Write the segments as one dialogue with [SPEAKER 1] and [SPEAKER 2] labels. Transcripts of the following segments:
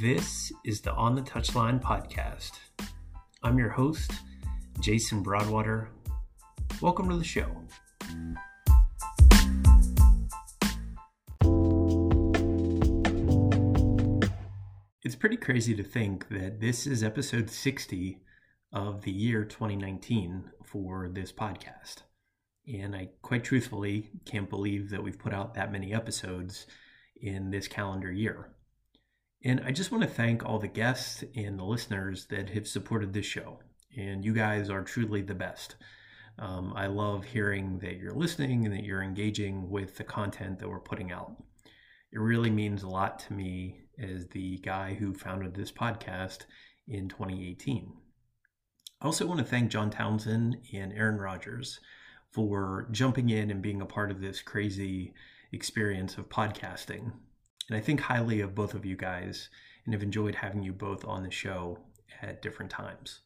[SPEAKER 1] This is the On the Touchline podcast. I'm your host, Jason Broadwater. Welcome to the show. It's pretty crazy to think that this is episode 60 of the year 2019 for this podcast. And I quite truthfully can't believe that we've put out that many episodes in this calendar year. And I just want to thank all the guests and the listeners that have supported this show. And you guys are truly the best. Um, I love hearing that you're listening and that you're engaging with the content that we're putting out. It really means a lot to me as the guy who founded this podcast in 2018. I also want to thank John Townsend and Aaron Rodgers for jumping in and being a part of this crazy experience of podcasting. And I think highly of both of you guys and have enjoyed having you both on the show at different times.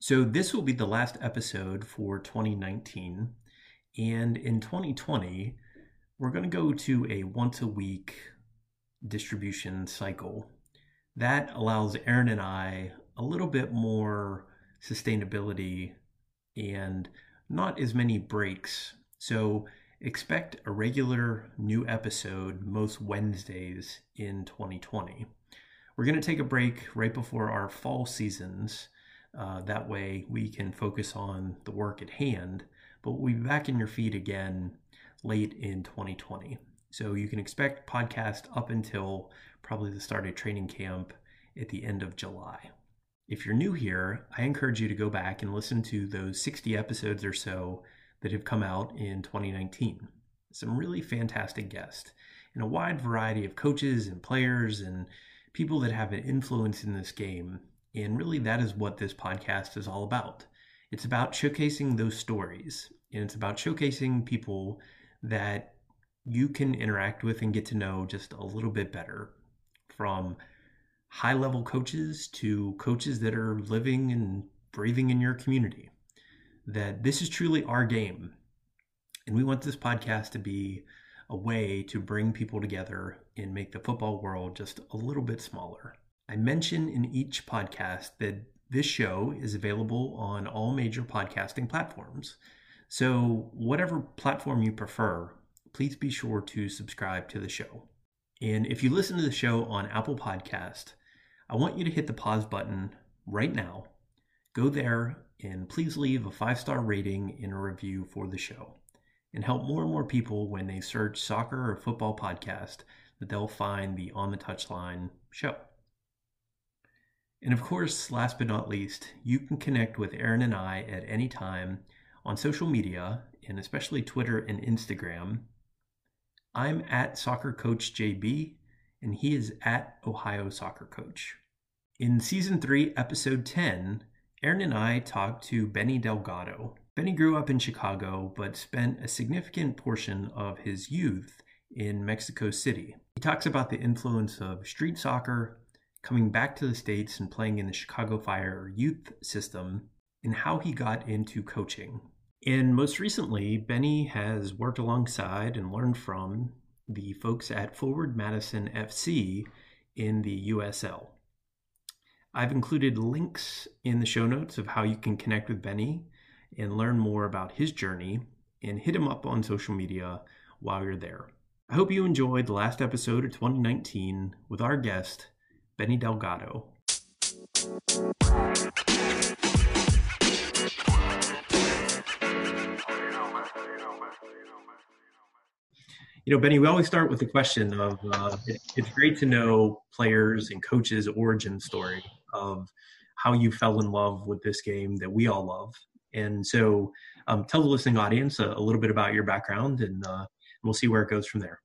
[SPEAKER 1] So, this will be the last episode for 2019. And in 2020, we're going to go to a once a week distribution cycle. That allows Aaron and I a little bit more sustainability and not as many breaks. So expect a regular new episode most Wednesdays in 2020. We're going to take a break right before our fall seasons. Uh, that way we can focus on the work at hand, but we'll be back in your feed again late in 2020. So you can expect podcast up until probably the start of training camp at the end of July. If you're new here, I encourage you to go back and listen to those 60 episodes or so that have come out in 2019. Some really fantastic guests and a wide variety of coaches and players and people that have an influence in this game. And really, that is what this podcast is all about. It's about showcasing those stories, and it's about showcasing people that you can interact with and get to know just a little bit better from high level coaches to coaches that are living and breathing in your community. That this is truly our game. And we want this podcast to be a way to bring people together and make the football world just a little bit smaller. I mention in each podcast that this show is available on all major podcasting platforms. So, whatever platform you prefer, please be sure to subscribe to the show. And if you listen to the show on Apple Podcast, I want you to hit the pause button right now. Go there and please leave a five star rating and a review for the show and help more and more people when they search soccer or football podcast that they'll find the On the Touchline show. And of course, last but not least, you can connect with Aaron and I at any time on social media and especially Twitter and Instagram. I'm at Soccer Coach JB and he is at Ohio Soccer Coach. In season 3, episode 10, Aaron and I talked to Benny Delgado. Benny grew up in Chicago but spent a significant portion of his youth in Mexico City. He talks about the influence of street soccer, coming back to the States and playing in the Chicago Fire youth system, and how he got into coaching. And most recently, Benny has worked alongside and learned from the folks at Forward Madison FC in the USL. I've included links in the show notes of how you can connect with Benny and learn more about his journey and hit him up on social media while you're there. I hope you enjoyed the last episode of 2019 with our guest, Benny Delgado. You know, Benny, we always start with the question of uh, it's great to know players and coaches' origin story of how you fell in love with this game that we all love. And so, um, tell the listening audience a, a, little bit about your background, and, uh, we'll see where it goes from there.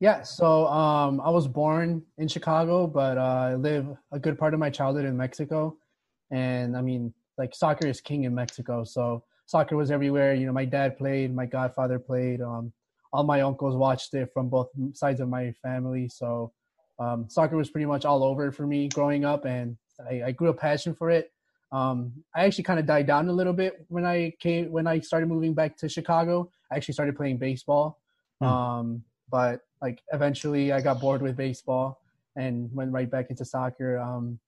[SPEAKER 2] Yeah, so um, I was born in Chicago, but uh, I live a good part of my childhood in Mexico. And I mean, like soccer is king in Mexico, so soccer was everywhere. You know, my dad played, my godfather played. Um, all my uncles watched it from both sides of my family. So um, soccer was pretty much all over for me growing up, and I, I grew a passion for it. Um, I actually kind of died down a little bit when I came when I started moving back to Chicago. I actually started playing baseball, mm. um, but like eventually I got bored with baseball, and went right back into soccer. Um,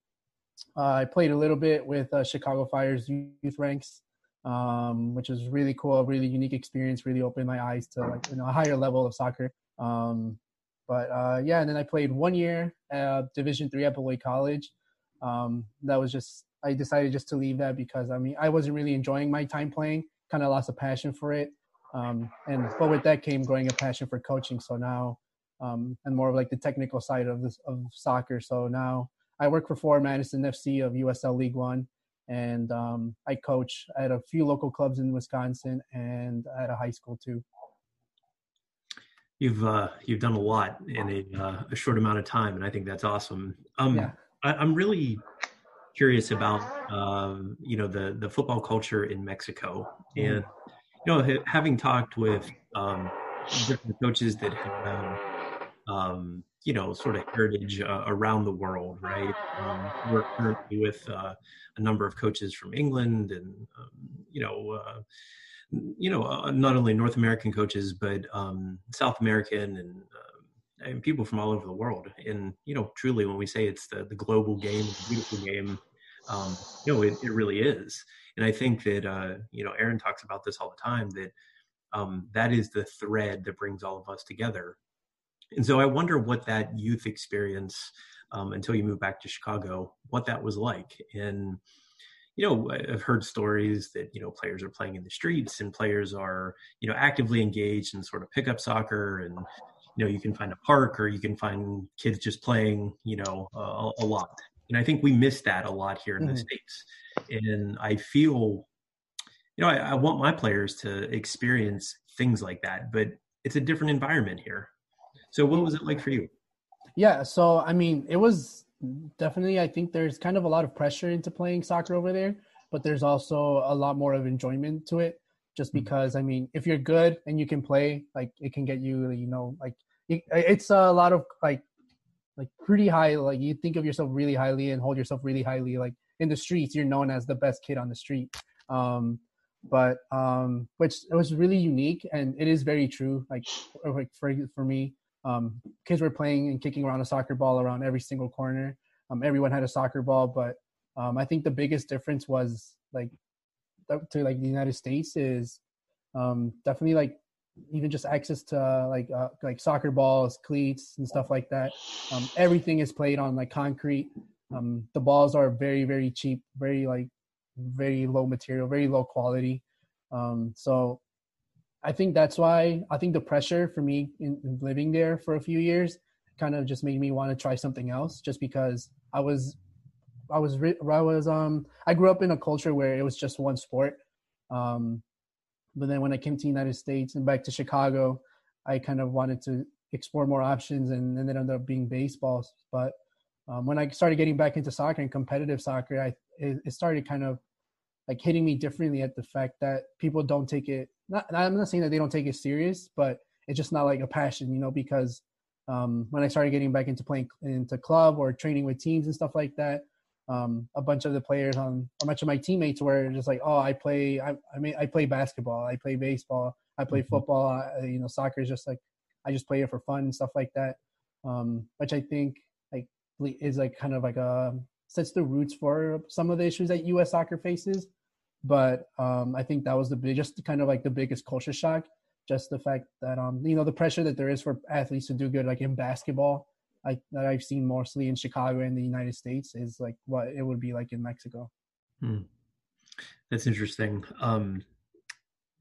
[SPEAKER 2] uh, I played a little bit with uh, Chicago Fire's youth ranks, um, which was really cool, a really unique experience. Really opened my eyes to like you know a higher level of soccer. Um, but uh, yeah, and then I played one year at Division three at Beloit College. Um, that was just I decided just to leave that because I mean I wasn't really enjoying my time playing. Kind of lost a passion for it. Um, and but with that came growing a passion for coaching. So now um, and more of like the technical side of this of soccer. So now I work for Forward Madison FC of USL League One, and um, I coach at a few local clubs in Wisconsin and at a high school too.
[SPEAKER 1] You've uh, you've done a lot in a, uh, a short amount of time, and I think that's awesome. Um, yeah. I, am really curious about um, you know the the football culture in Mexico, mm-hmm. and you know having talked with um, different coaches that have um, you know, sort of heritage uh, around the world, right? Um, we're currently with uh, a number of coaches from England and, um, you know, uh, you know, uh, not only North American coaches, but um, South American and, and people from all over the world. And, you know, truly when we say it's the, the global game, the beautiful game, um, you know, it, it really is. And I think that, uh, you know, Aaron talks about this all the time that um, that is the thread that brings all of us together and so I wonder what that youth experience um, until you move back to Chicago, what that was like. And you know, I've heard stories that you know players are playing in the streets and players are you know actively engaged in sort of pickup soccer, and you know you can find a park or you can find kids just playing you know a, a lot. And I think we miss that a lot here in mm-hmm. the states. And I feel, you know, I, I want my players to experience things like that, but it's a different environment here. So what was it like for you?
[SPEAKER 2] Yeah, so I mean, it was definitely I think there's kind of a lot of pressure into playing soccer over there, but there's also a lot more of enjoyment to it just mm-hmm. because I mean, if you're good and you can play, like it can get you, you know, like it's a lot of like like pretty high like you think of yourself really highly and hold yourself really highly like in the streets you're known as the best kid on the street um but um which it was really unique and it is very true like like for for me um, kids were playing and kicking around a soccer ball around every single corner. Um, everyone had a soccer ball, but um, I think the biggest difference was like to like the United States is um, definitely like even just access to uh, like uh, like soccer balls, cleats, and stuff like that. Um, everything is played on like concrete. Um, the balls are very very cheap, very like very low material, very low quality. Um, so I think that's why I think the pressure for me in, in living there for a few years kind of just made me want to try something else just because I was I was I was um I grew up in a culture where it was just one sport. Um but then when I came to the United States and back to Chicago, I kind of wanted to explore more options and, then it ended up being baseball. But um, when I started getting back into soccer and competitive soccer, I it, it started kind of like hitting me differently at the fact that people don't take it not I'm not saying that they don't take it serious, but it's just not like a passion, you know, because um, when I started getting back into playing into club or training with teams and stuff like that, um, a bunch of the players on a bunch of my teammates were just like, oh, I play, I, I mean, I play basketball, I play baseball, I play mm-hmm. football, I, you know, soccer is just like, I just play it for fun and stuff like that, um, which I think like is like kind of like a sets the roots for some of the issues that U.S. soccer faces but um, I think that was the big, just kind of like the biggest culture shock. Just the fact that um, you know the pressure that there is for athletes to do good, like in basketball, I, that I've seen mostly in Chicago and the United States, is like what it would be like in Mexico. Hmm.
[SPEAKER 1] That's interesting. Um,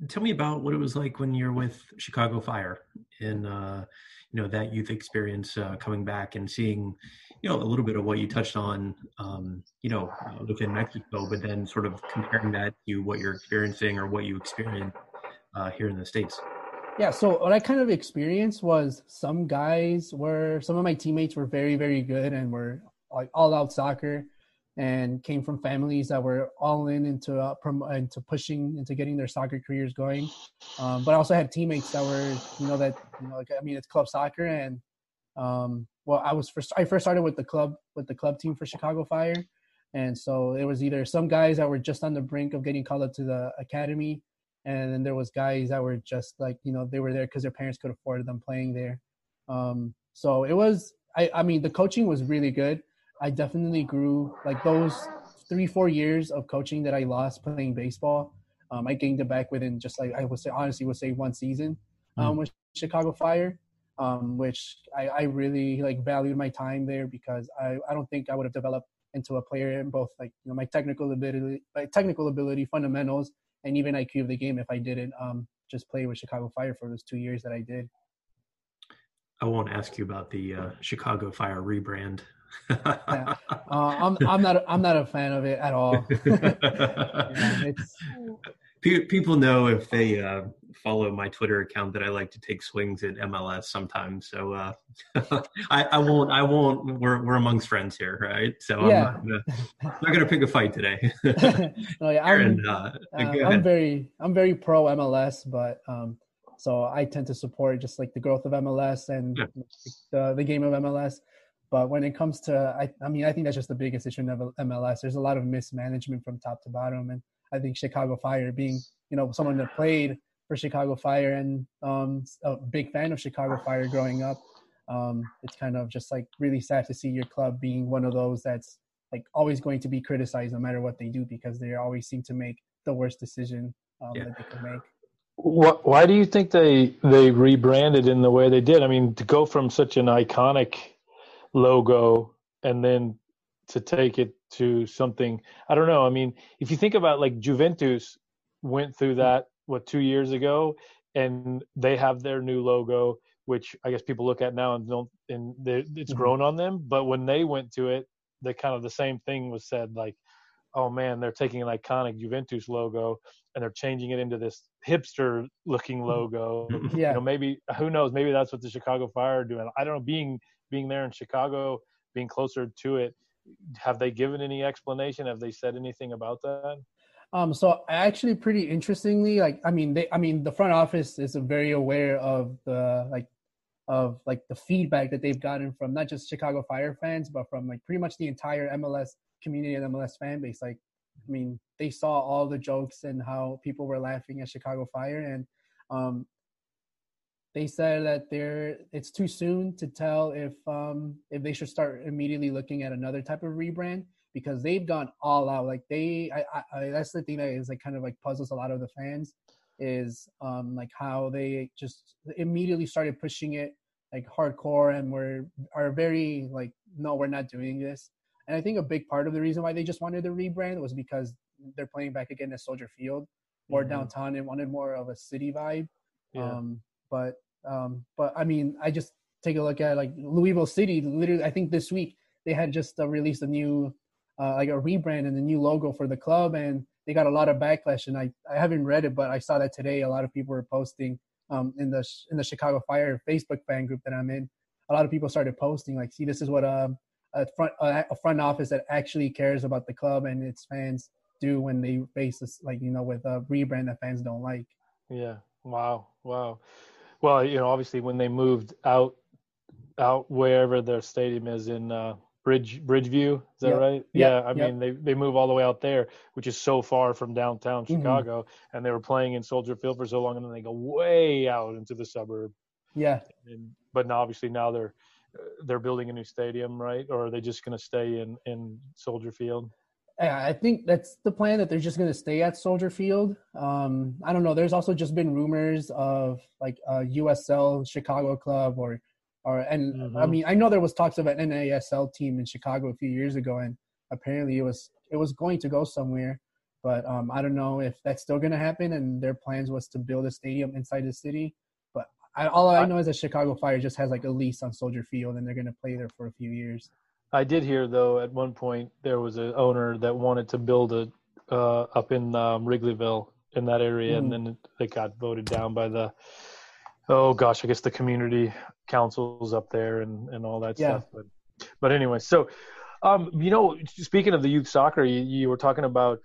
[SPEAKER 1] tell me about what it was like when you're with Chicago Fire and uh, you know that youth experience uh, coming back and seeing you know a little bit of what you touched on um, you know uh, within Mexico, but then sort of comparing that to what you're experiencing or what you experience uh, here in the states.
[SPEAKER 2] Yeah, so what I kind of experienced was some guys were some of my teammates were very very good and were like all out soccer and came from families that were all in into uh, prom- into pushing into getting their soccer careers going. Um, but I also had teammates that were you know that you know like I mean it's club soccer and um, well I was first I first started with the club with the club team for Chicago Fire, and so it was either some guys that were just on the brink of getting called up to the academy, and then there was guys that were just like you know they were there because their parents could afford them playing there. Um, so it was I, I mean, the coaching was really good. I definitely grew like those three, four years of coaching that I lost playing baseball. Um, I gained it back within just like I would say, honestly, would say one season um, mm. with Chicago Fire, um, which I, I really like valued my time there because I, I don't think I would have developed into a player in both like you know my technical ability, my technical ability, fundamentals, and even IQ of the game if I didn't um, just play with Chicago Fire for those two years that I did.
[SPEAKER 1] I won't ask you about the uh, Chicago Fire rebrand.
[SPEAKER 2] yeah. uh, I'm I'm not I'm not a fan of it at all. yeah,
[SPEAKER 1] people know if they uh, follow my Twitter account that I like to take swings at MLS sometimes. So uh, I, I, won't. I won't. We're we're amongst friends here, right? So yeah. I'm not gonna, not gonna pick a fight today.
[SPEAKER 2] no, yeah, I'm, uh, uh I'm very I'm very pro MLS, but um, so I tend to support just like the growth of MLS and yeah. the the game of MLS. But when it comes to, I, I mean, I think that's just the biggest issue in MLS. There's a lot of mismanagement from top to bottom, and I think Chicago Fire, being you know someone that played for Chicago Fire and um, a big fan of Chicago Fire growing up, um, it's kind of just like really sad to see your club being one of those that's like always going to be criticized no matter what they do because they always seem to make the worst decision um, yeah. that they can make.
[SPEAKER 3] Why do you think they they rebranded in the way they did? I mean, to go from such an iconic logo and then to take it to something I don't know. I mean, if you think about like Juventus went through hmm. that what two years ago, and they have their new logo, which I guess people look at now and don't, and it's mm-hmm. grown on them. But when they went to it, the kind of the same thing was said like, oh man, they're taking an iconic Juventus logo and they're changing it into this hipster looking hmm. logo. Yeah. You know, maybe who knows? Maybe that's what the Chicago Fire are doing. I don't know. Being being there in Chicago, being closer to it, have they given any explanation? Have they said anything about that?
[SPEAKER 2] Um, so actually, pretty interestingly, like I mean, they, I mean, the front office is very aware of the like of like the feedback that they've gotten from not just Chicago Fire fans, but from like pretty much the entire MLS community and MLS fan base. Like, I mean, they saw all the jokes and how people were laughing at Chicago Fire, and um, they said that they're it's too soon to tell if um, if they should start immediately looking at another type of rebrand because they've gone all out. Like they, I, I, that's the thing that is like kind of like puzzles a lot of the fans is um like how they just immediately started pushing it like hardcore and were are very like no we're not doing this and i think a big part of the reason why they just wanted the rebrand was because they're playing back again at soldier field more mm-hmm. downtown and wanted more of a city vibe yeah. um but um but i mean i just take a look at like louisville city literally i think this week they had just uh, released a new uh, like a rebrand and a new logo for the club, and they got a lot of backlash. And I, I haven't read it, but I saw that today. A lot of people were posting um, in the in the Chicago Fire Facebook fan group that I'm in. A lot of people started posting like, "See, this is what um, a front a front office that actually cares about the club and its fans do when they face this, like you know, with a rebrand that fans don't like."
[SPEAKER 3] Yeah. Wow. Wow. Well, you know, obviously when they moved out out wherever their stadium is in uh, Bridge Bridgeview, is that yep. right? Yep. Yeah, I yep. mean they they move all the way out there, which is so far from downtown mm-hmm. Chicago, mm-hmm. and they were playing in Soldier Field for so long, and then they go way out into the suburb.
[SPEAKER 2] Yeah.
[SPEAKER 3] And, but now, obviously, now they're they're building a new stadium, right? Or are they just going to stay in in Soldier Field?
[SPEAKER 2] Yeah, I think that's the plan that they're just going to stay at Soldier Field. Um, I don't know. There's also just been rumors of like a USL Chicago club or or and mm-hmm. I mean I know there was talks of an NASL team in Chicago a few years ago, and apparently it was it was going to go somewhere, but um, I don't know if that's still going to happen. And their plans was to build a stadium inside the city, but I, all I know is that Chicago Fire just has like a lease on Soldier Field, and they're going to play there for a few years.
[SPEAKER 3] I did hear though at one point there was an owner that wanted to build a uh, up in um, Wrigleyville in that area, mm. and then it got voted down by the oh gosh, I guess the community councils up there and, and all that yeah. stuff. But but anyway, so um, you know, speaking of the youth soccer, you, you were talking about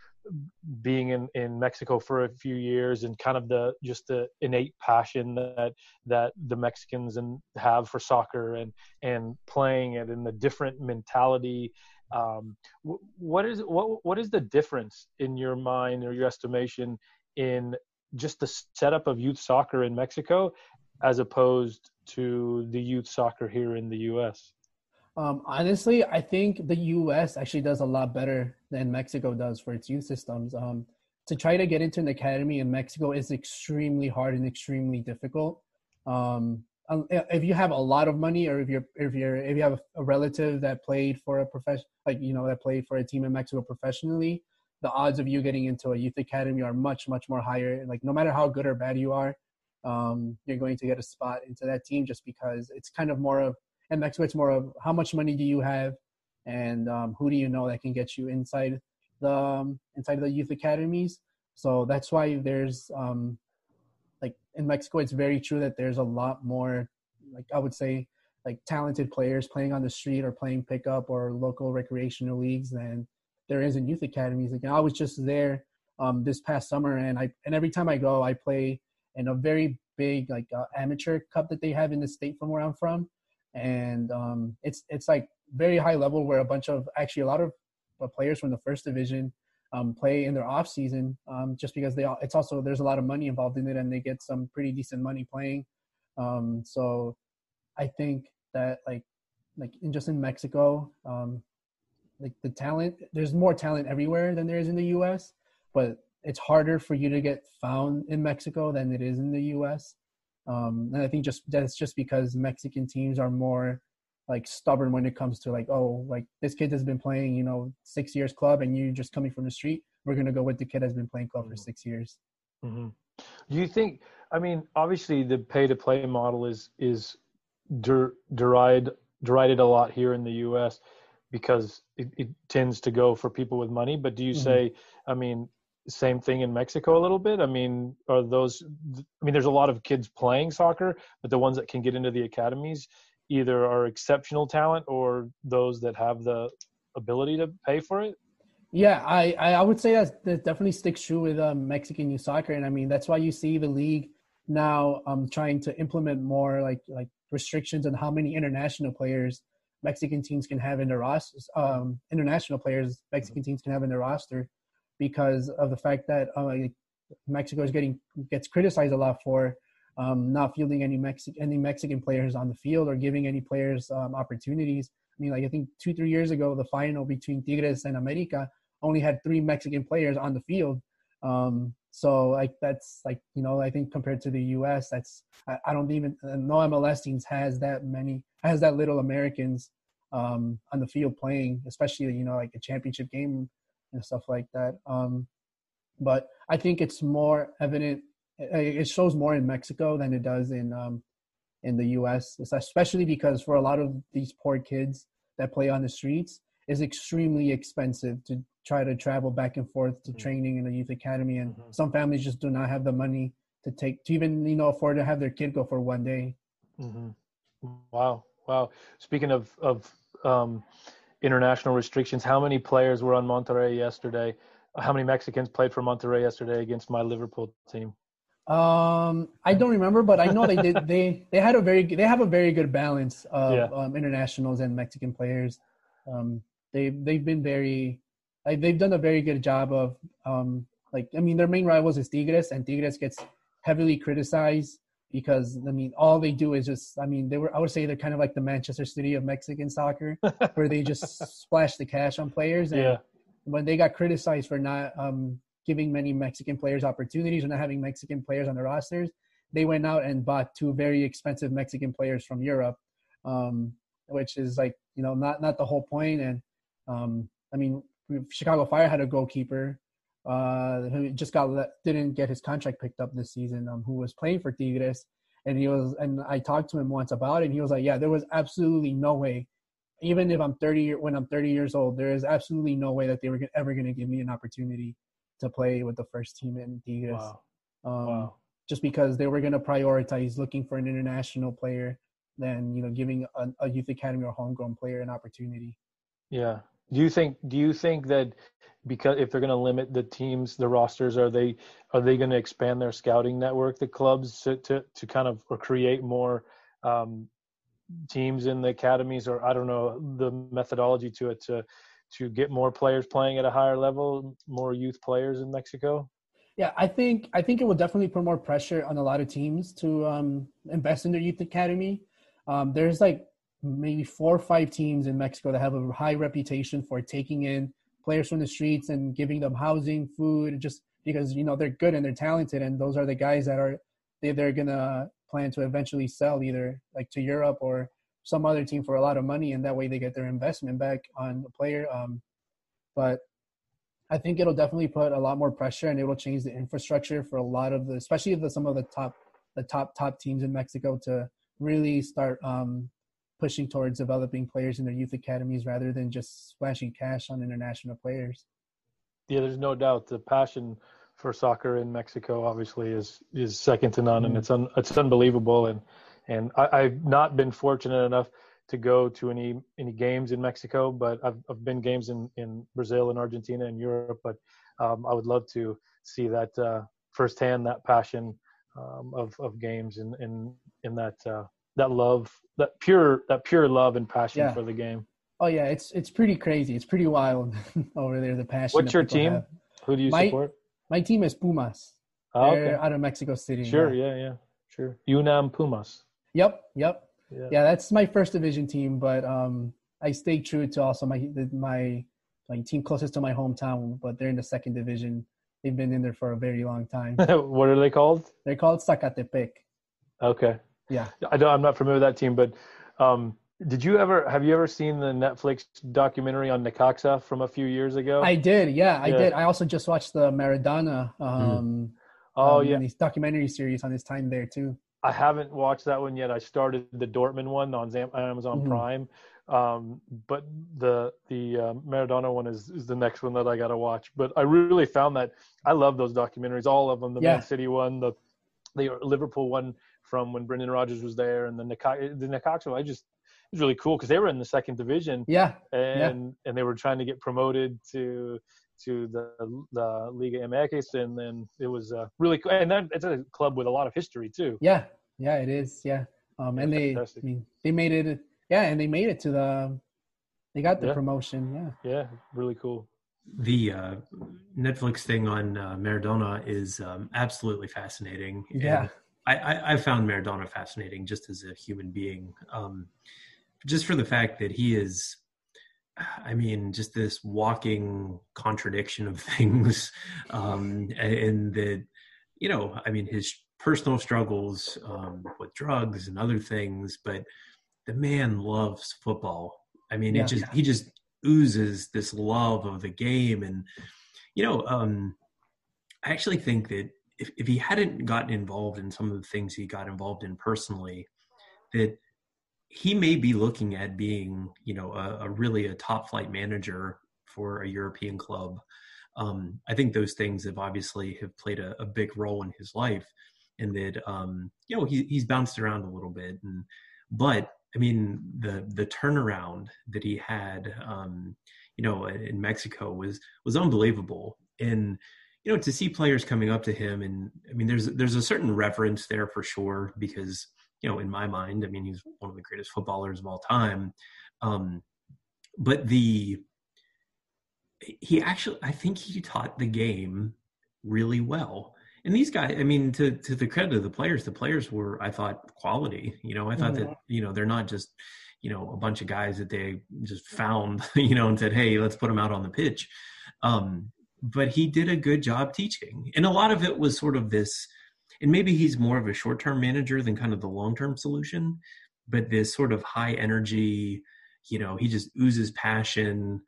[SPEAKER 3] being in, in Mexico for a few years and kind of the just the innate passion that that the Mexicans and have for soccer and and playing it and the different mentality. Um, what is what what is the difference in your mind or your estimation in just the setup of youth soccer in Mexico as opposed to the youth soccer here in the U.S.?
[SPEAKER 2] Um, honestly, I think the U.S. actually does a lot better than Mexico does for its youth systems. Um, to try to get into an academy in Mexico is extremely hard and extremely difficult. Um, if you have a lot of money, or if you're if you're if you have a relative that played for a profession, like you know that played for a team in Mexico professionally, the odds of you getting into a youth academy are much much more higher. Like no matter how good or bad you are, um, you're going to get a spot into that team just because it's kind of more of and Mexico it's more of how much money do you have and um, who do you know that can get you inside the um, inside the youth academies. So that's why there's um, like in Mexico, it's very true that there's a lot more like I would say like talented players playing on the street or playing pickup or local recreational leagues than there is in youth academies. Like I was just there um, this past summer, and I and every time I go, I play in a very big like uh, amateur cup that they have in the state from where I'm from, and um, it's it's like very high level where a bunch of actually a lot of uh, players from the first division um, play in their off season um, just because they all, it's also there's a lot of money involved in it and they get some pretty decent money playing. Um, so i think that like like in just in mexico um, like the talent there's more talent everywhere than there is in the us but it's harder for you to get found in mexico than it is in the us um, and i think just that's just because mexican teams are more like stubborn when it comes to like oh like this kid has been playing you know six years club and you're just coming from the street we're gonna go with the kid has been playing club mm-hmm. for six years
[SPEAKER 3] mm-hmm. do you think i mean obviously the pay to play model is is der, derided derided a lot here in the us because it, it, tends to go for people with money but do you mm-hmm. say i mean same thing in mexico a little bit i mean are those i mean there's a lot of kids playing soccer but the ones that can get into the academies either are exceptional talent or those that have the ability to pay for it?
[SPEAKER 2] Yeah, I, I would say that, that definitely sticks true with um, Mexican youth soccer, and I mean that's why you see the league now um, trying to implement more like like restrictions on how many international players Mexican teams can have in their rosters. Um, international players Mexican teams can have in their roster because of the fact that uh, Mexico is getting gets criticized a lot for um, not fielding any Mexican any Mexican players on the field or giving any players um, opportunities. I mean, like I think two three years ago, the final between Tigres and America only had three Mexican players on the field. Um, so like that's like you know I think compared to the U.S. that's I, I don't even no MLS teams has that many has that little Americans um, on the field playing, especially you know like a championship game and stuff like that. Um, but I think it's more evident it shows more in Mexico than it does in um, in the U.S. Especially because for a lot of these poor kids that play on the streets, it's extremely expensive to try to travel back and forth to mm-hmm. training in a youth academy, and mm-hmm. some families just do not have the money to take to even you know afford to have their kid go for one day.
[SPEAKER 3] Mm-hmm. Wow, wow. Speaking of of um, international restrictions, how many players were on Monterrey yesterday? How many Mexicans played for Monterrey yesterday against my Liverpool team?
[SPEAKER 2] Um, I don't remember, but I know they did. They they had a very they have a very good balance of yeah. um, internationals and Mexican players. Um, they they've been very like they've done a very good job of um like I mean their main rivals is Tigres and Tigres gets heavily criticized because I mean all they do is just I mean they were I would say they're kind of like the Manchester City of Mexican soccer where they just splash the cash on players and yeah. when they got criticized for not um giving many Mexican players opportunities or not having Mexican players on the rosters, they went out and bought two very expensive Mexican players from Europe, um, which is like you know not not the whole point. And um, I mean, Chicago Fire had a goalkeeper uh, who just got let, didn't get his contract picked up this season, um, who was playing for Tigres, and he was and I talked to him once about it, and he was like, yeah, there was absolutely no way. Even if I'm 30, when I'm 30 years old, there is absolutely no way that they were ever going to give me an opportunity to play with the first team in Tigres. Wow. Um, wow. Just because they were going to prioritize looking for an international player than you know giving a, a youth academy or homegrown player an opportunity.
[SPEAKER 3] Yeah. Do you think? Do you think that because if they're going to limit the teams, the rosters, are they are they going to expand their scouting network, the clubs, to to, to kind of or create more um, teams in the academies, or I don't know the methodology to it to to get more players playing at a higher level, more youth players in Mexico?
[SPEAKER 2] Yeah, I think I think it will definitely put more pressure on a lot of teams to um, invest in their youth academy. Um, there's like maybe four or five teams in Mexico that have a high reputation for taking in players from the streets and giving them housing, food, just because you know they're good and they're talented, and those are the guys that are they, they're gonna plan to eventually sell either like to Europe or some other team for a lot of money, and that way they get their investment back on the player. Um, but I think it'll definitely put a lot more pressure, and it will change the infrastructure for a lot of the, especially the some of the top the top top teams in Mexico to really start um, pushing towards developing players in their youth academies rather than just splashing cash on international players.
[SPEAKER 3] Yeah, there's no doubt the passion for soccer in Mexico obviously is is second to none, mm-hmm. and it's un, it's unbelievable. And and I, have not been fortunate enough to go to any any games in Mexico, but I've I've been games in in Brazil and Argentina and Europe. But um, I would love to see that uh, firsthand, that passion um, of of games and in in that uh, that love, that pure that pure love and passion yeah. for the game.
[SPEAKER 2] Oh yeah, it's it's pretty crazy. It's pretty wild over there. The passion.
[SPEAKER 3] What's your team? Have. Who do you
[SPEAKER 2] my,
[SPEAKER 3] support?
[SPEAKER 2] My team is Pumas. Oh, They're okay. out of Mexico City.
[SPEAKER 3] Sure, yeah. yeah, yeah, sure. UNAM Pumas.
[SPEAKER 2] Yep, yep. Yeah. yeah, that's my first division team, but um, I stay true to also my my my team closest to my hometown, but they're in the second division. They've been in there for a very long time.
[SPEAKER 3] what are they called?
[SPEAKER 2] They're called Zacatepec.
[SPEAKER 3] Okay.
[SPEAKER 2] Yeah.
[SPEAKER 3] I don't, I'm not familiar with that team, but um, did you ever have you ever seen the Netflix documentary on Necaxa from a few years ago?
[SPEAKER 2] I did. Yeah, I yeah. did. I also just watched the Maradona. Um, mm.
[SPEAKER 3] Oh um, yeah,
[SPEAKER 2] these documentary series on his time there too.
[SPEAKER 3] I haven't watched that one yet. I started the Dortmund one on Amazon mm-hmm. Prime, um, but the the uh, Maradona one is is the next one that I got to watch. But I really found that I love those documentaries, all of them. The yeah. Man City one, the the Liverpool one from when Brendan Rodgers was there, and the Necaxa, the Necaxa. I just it was really cool because they were in the second division.
[SPEAKER 2] Yeah,
[SPEAKER 3] and yeah. and they were trying to get promoted to to the the Liga MX, and then it was uh, really cool. And then it's a club with a lot of history too.
[SPEAKER 2] Yeah, yeah, it is. Yeah, um, and they, I mean, they made it. Yeah, and they made it to the. They got the
[SPEAKER 3] yeah.
[SPEAKER 2] promotion. Yeah.
[SPEAKER 3] Yeah, really cool.
[SPEAKER 1] The uh, Netflix thing on uh, Maradona is um, absolutely fascinating.
[SPEAKER 2] Yeah.
[SPEAKER 1] I, I, I, found Maradona fascinating just as a human being, um, just for the fact that he is, I mean, just this walking contradiction of things, um, and that, you know, I mean, his personal struggles um, with drugs and other things, but the man loves football. I mean, yeah, it just yeah. he just oozes this love of the game, and you know, um, I actually think that if, if he hadn't gotten involved in some of the things he got involved in personally, that he may be looking at being, you know, a, a really a top flight manager for a European club. Um, I think those things have obviously have played a, a big role in his life, and that um, you know he, he's bounced around a little bit, and but I mean the the turnaround that he had, um, you know, in Mexico was was unbelievable, and you know to see players coming up to him and i mean there's there's a certain reverence there for sure because you know in my mind i mean he's one of the greatest footballers of all time. Um but the he actually i think he taught the game really well. And these guys i mean to to the credit of the players the players were i thought quality. You know i thought mm-hmm. that you know they're not just you know a bunch of guys that they just found you know and said hey let's put them out on the pitch. Um but he did a good job teaching. And a lot of it was sort of this, and maybe he's more of a short term manager than kind of the long term solution, but this sort of high energy, you know, he just oozes passion.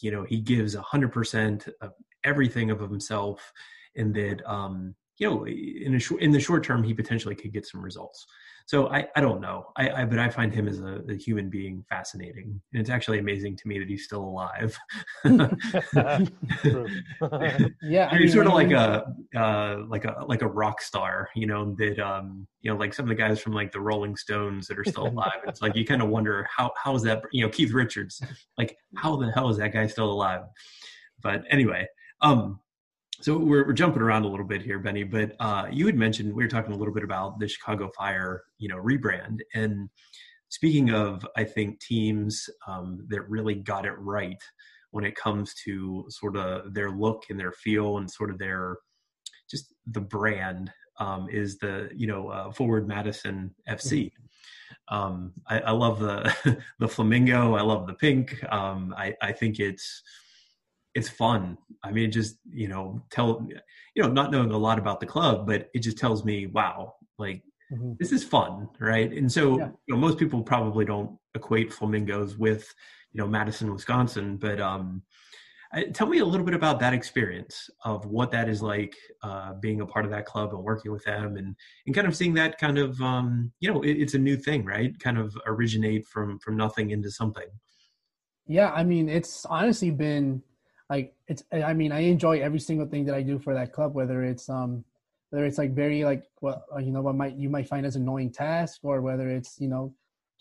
[SPEAKER 1] You know, he gives a hundred percent of everything of himself, and that, um, you know, in a sh- in the short term, he potentially could get some results. So I, I don't know. I, I but I find him as a, a, human being fascinating, and it's actually amazing to me that he's still alive.
[SPEAKER 2] yeah,
[SPEAKER 1] he's sort of like a uh, like a like a rock star, you know. That um, you know, like some of the guys from like the Rolling Stones that are still alive. It's like you kind of wonder how how is that? You know, Keith Richards. Like how the hell is that guy still alive? But anyway, um, so we're, we're jumping around a little bit here, Benny, but uh, you had mentioned we were talking a little bit about the Chicago Fire, you know, rebrand. And speaking of, I think teams um, that really got it right when it comes to sort of their look and their feel and sort of their just the brand um, is the you know uh, Forward Madison FC. Um, I, I, love the the flamingo. I love the pink. Um, I, I think it's it's fun. I mean, just you know, tell you know, not knowing a lot about the club, but it just tells me, wow, like mm-hmm. this is fun, right? And so, yeah. you know, most people probably don't equate flamingos with you know Madison, Wisconsin, but um, tell me a little bit about that experience of what that is like uh, being a part of that club and working with them and, and kind of seeing that kind of um, you know it, it's a new thing right kind of originate from from nothing into something
[SPEAKER 2] yeah i mean it's honestly been like it's i mean i enjoy every single thing that i do for that club whether it's um whether it's like very like what well, you know what might you might find as annoying task or whether it's you know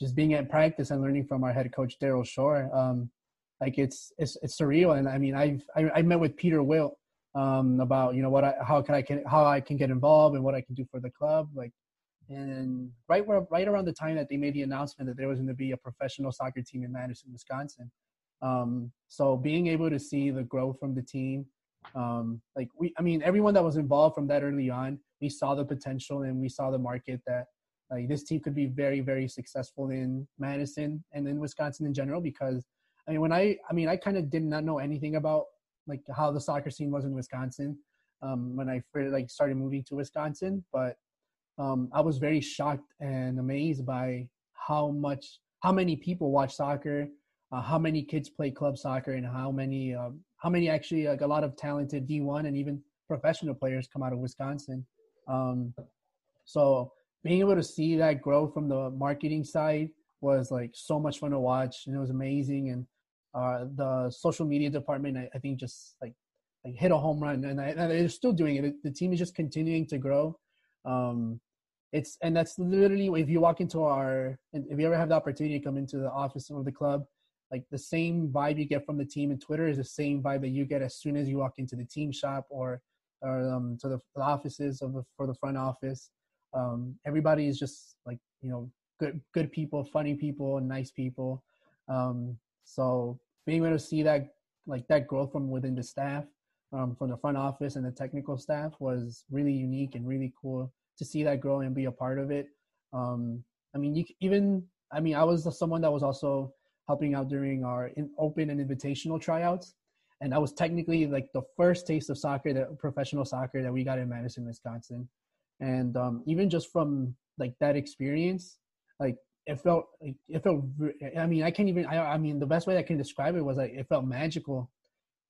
[SPEAKER 2] just being at practice and learning from our head coach daryl shore um like it's it's it's surreal. And I mean, I've I, I met with Peter Wilt um, about you know what I how can I can how I can get involved and what I can do for the club. Like, and right where right around the time that they made the announcement that there was going to be a professional soccer team in Madison, Wisconsin. Um, so being able to see the growth from the team, um, like we, I mean, everyone that was involved from that early on, we saw the potential and we saw the market that like this team could be very, very successful in Madison and in Wisconsin in general because I mean, when I, I mean, I kind of did not know anything about like how the soccer scene was in Wisconsin um, when I first, like started moving to Wisconsin, but um, I was very shocked and amazed by how much, how many people watch soccer, uh, how many kids play club soccer, and how many, um, how many actually like a lot of talented D1 and even professional players come out of Wisconsin. Um, so being able to see that grow from the marketing side was like so much fun to watch and it was amazing. And uh, the social media department I, I, think just like like hit a home run and, I, and they're still doing it. The team is just continuing to grow. Um, it's and that's literally if you walk into our if you ever have the opportunity to come into the office of the club like the same vibe you get from the team and twitter is the same vibe that you get as soon as you walk into the team shop or or um, to the, the offices of the for the front office um, everybody is just like you know good good people, funny people, and nice people. Um, so being able to see that like that growth from within the staff, um, from the front office and the technical staff was really unique and really cool to see that grow and be a part of it. Um, I mean, you even I mean, I was someone that was also helping out during our in open and invitational tryouts, and that was technically like the first taste of soccer, the professional soccer that we got in Madison, Wisconsin. And um, even just from like that experience, like it felt it felt i mean i can't even I, I mean the best way i can describe it was like it felt magical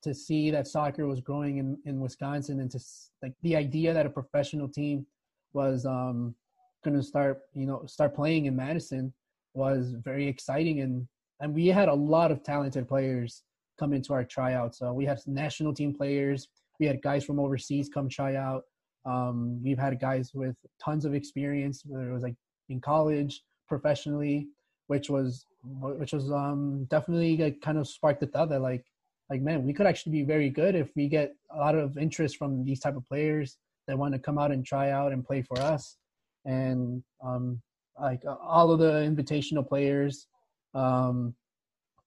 [SPEAKER 2] to see that soccer was growing in, in wisconsin and to like the idea that a professional team was um going to start you know start playing in madison was very exciting and and we had a lot of talented players come into our tryouts so we had national team players. We had guys from overseas come try out. Um, we've had guys with tons of experience whether it was like in college professionally, which was which was um definitely like kind of sparked the thought that like like man we could actually be very good if we get a lot of interest from these type of players that want to come out and try out and play for us. And um like all of the invitational players um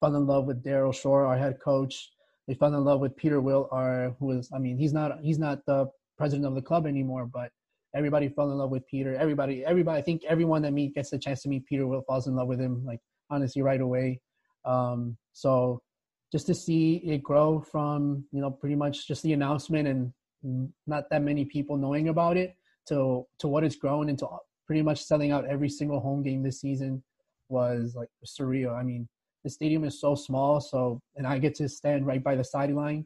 [SPEAKER 2] fell in love with daryl shore our head coach they fell in love with peter Wilt, our who is i mean he's not he's not the president of the club anymore but everybody fell in love with Peter. Everybody, everybody, I think everyone that meet gets the chance to meet Peter Wilt falls in love with him, like honestly, right away. Um, so just to see it grow from, you know, pretty much just the announcement and not that many people knowing about it to, to what it's grown into pretty much selling out every single home game this season was like surreal. I mean, the stadium is so small. So, and I get to stand right by the sideline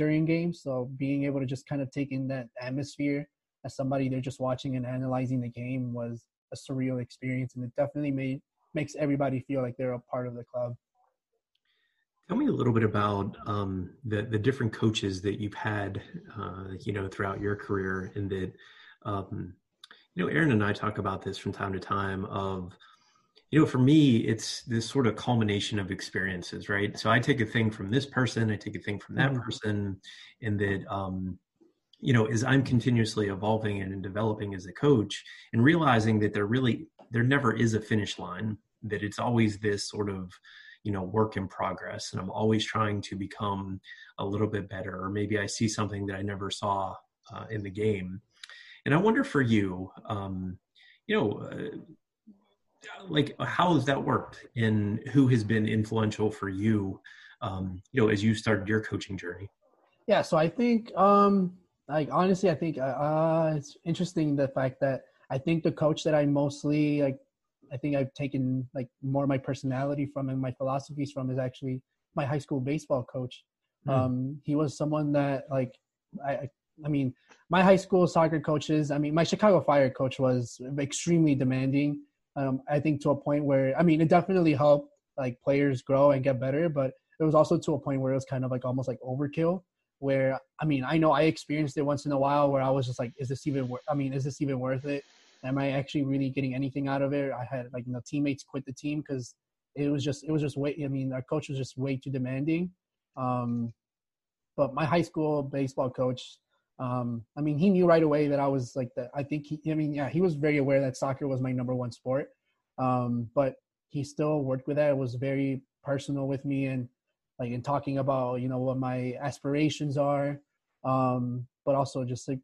[SPEAKER 2] during games. So being able to just kind of take in that atmosphere as somebody they're just watching and analyzing the game was a surreal experience, and it definitely made makes everybody feel like they're a part of the club.
[SPEAKER 1] Tell me a little bit about um, the the different coaches that you've had, uh, you know, throughout your career, and that, um, you know, Aaron and I talk about this from time to time. Of, you know, for me, it's this sort of culmination of experiences, right? So I take a thing from this person, I take a thing from that mm-hmm. person, and that, um, you know as i'm continuously evolving and developing as a coach and realizing that there really there never is a finish line that it's always this sort of you know work in progress and i'm always trying to become a little bit better or maybe i see something that i never saw uh, in the game and i wonder for you um, you know uh, like how has that worked and who has been influential for you um, you know as you started your coaching journey
[SPEAKER 2] yeah so i think um like honestly i think uh, uh it's interesting the fact that i think the coach that i mostly like i think i've taken like more of my personality from and my philosophies from is actually my high school baseball coach mm. um he was someone that like i I mean, my high school soccer coaches, I mean, my Chicago Fire coach was extremely demanding. Um, I think to a point where, I mean, it definitely helped like players grow and get better, but it was also to a point where it was kind of like almost like overkill. Where I mean, I know I experienced it once in a while where I was just like, is this even? worth? I mean, is this even worth it? Am I actually really getting anything out of it? I had like you know teammates quit the team because it was just it was just way. I mean, our coach was just way too demanding. Um, but my high school baseball coach um, I mean, he knew right away that I was like that. I think he, I mean, yeah, he was very aware that soccer was my number one sport. Um, but he still worked with that. It was very personal with me and like in talking about, you know, what my aspirations are. Um, but also just like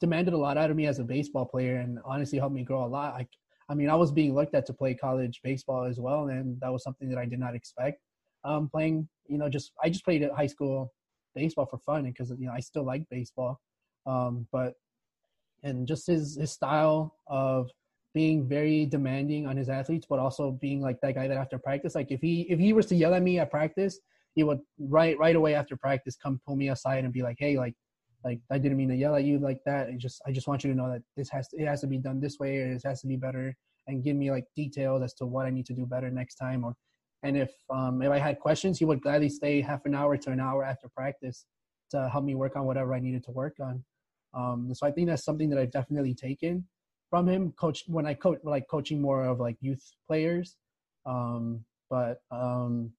[SPEAKER 2] demanded a lot out of me as a baseball player and honestly helped me grow a lot. I, I mean, I was being looked at to play college baseball as well. And that was something that I did not expect. Um, playing, you know, just, I just played at high school baseball for fun and because you know I still like baseball. Um, but and just his his style of being very demanding on his athletes, but also being like that guy that after practice, like if he if he was to yell at me at practice, he would right right away after practice come pull me aside and be like, hey, like like I didn't mean to yell at you like that. It just I just want you to know that this has to, it has to be done this way or it has to be better and give me like details as to what I need to do better next time or and if um, if I had questions, he would gladly stay half an hour to an hour after practice to help me work on whatever I needed to work on. Um, so I think that's something that I've definitely taken from him. Coach when I coach like coaching more of like youth players, um, but um,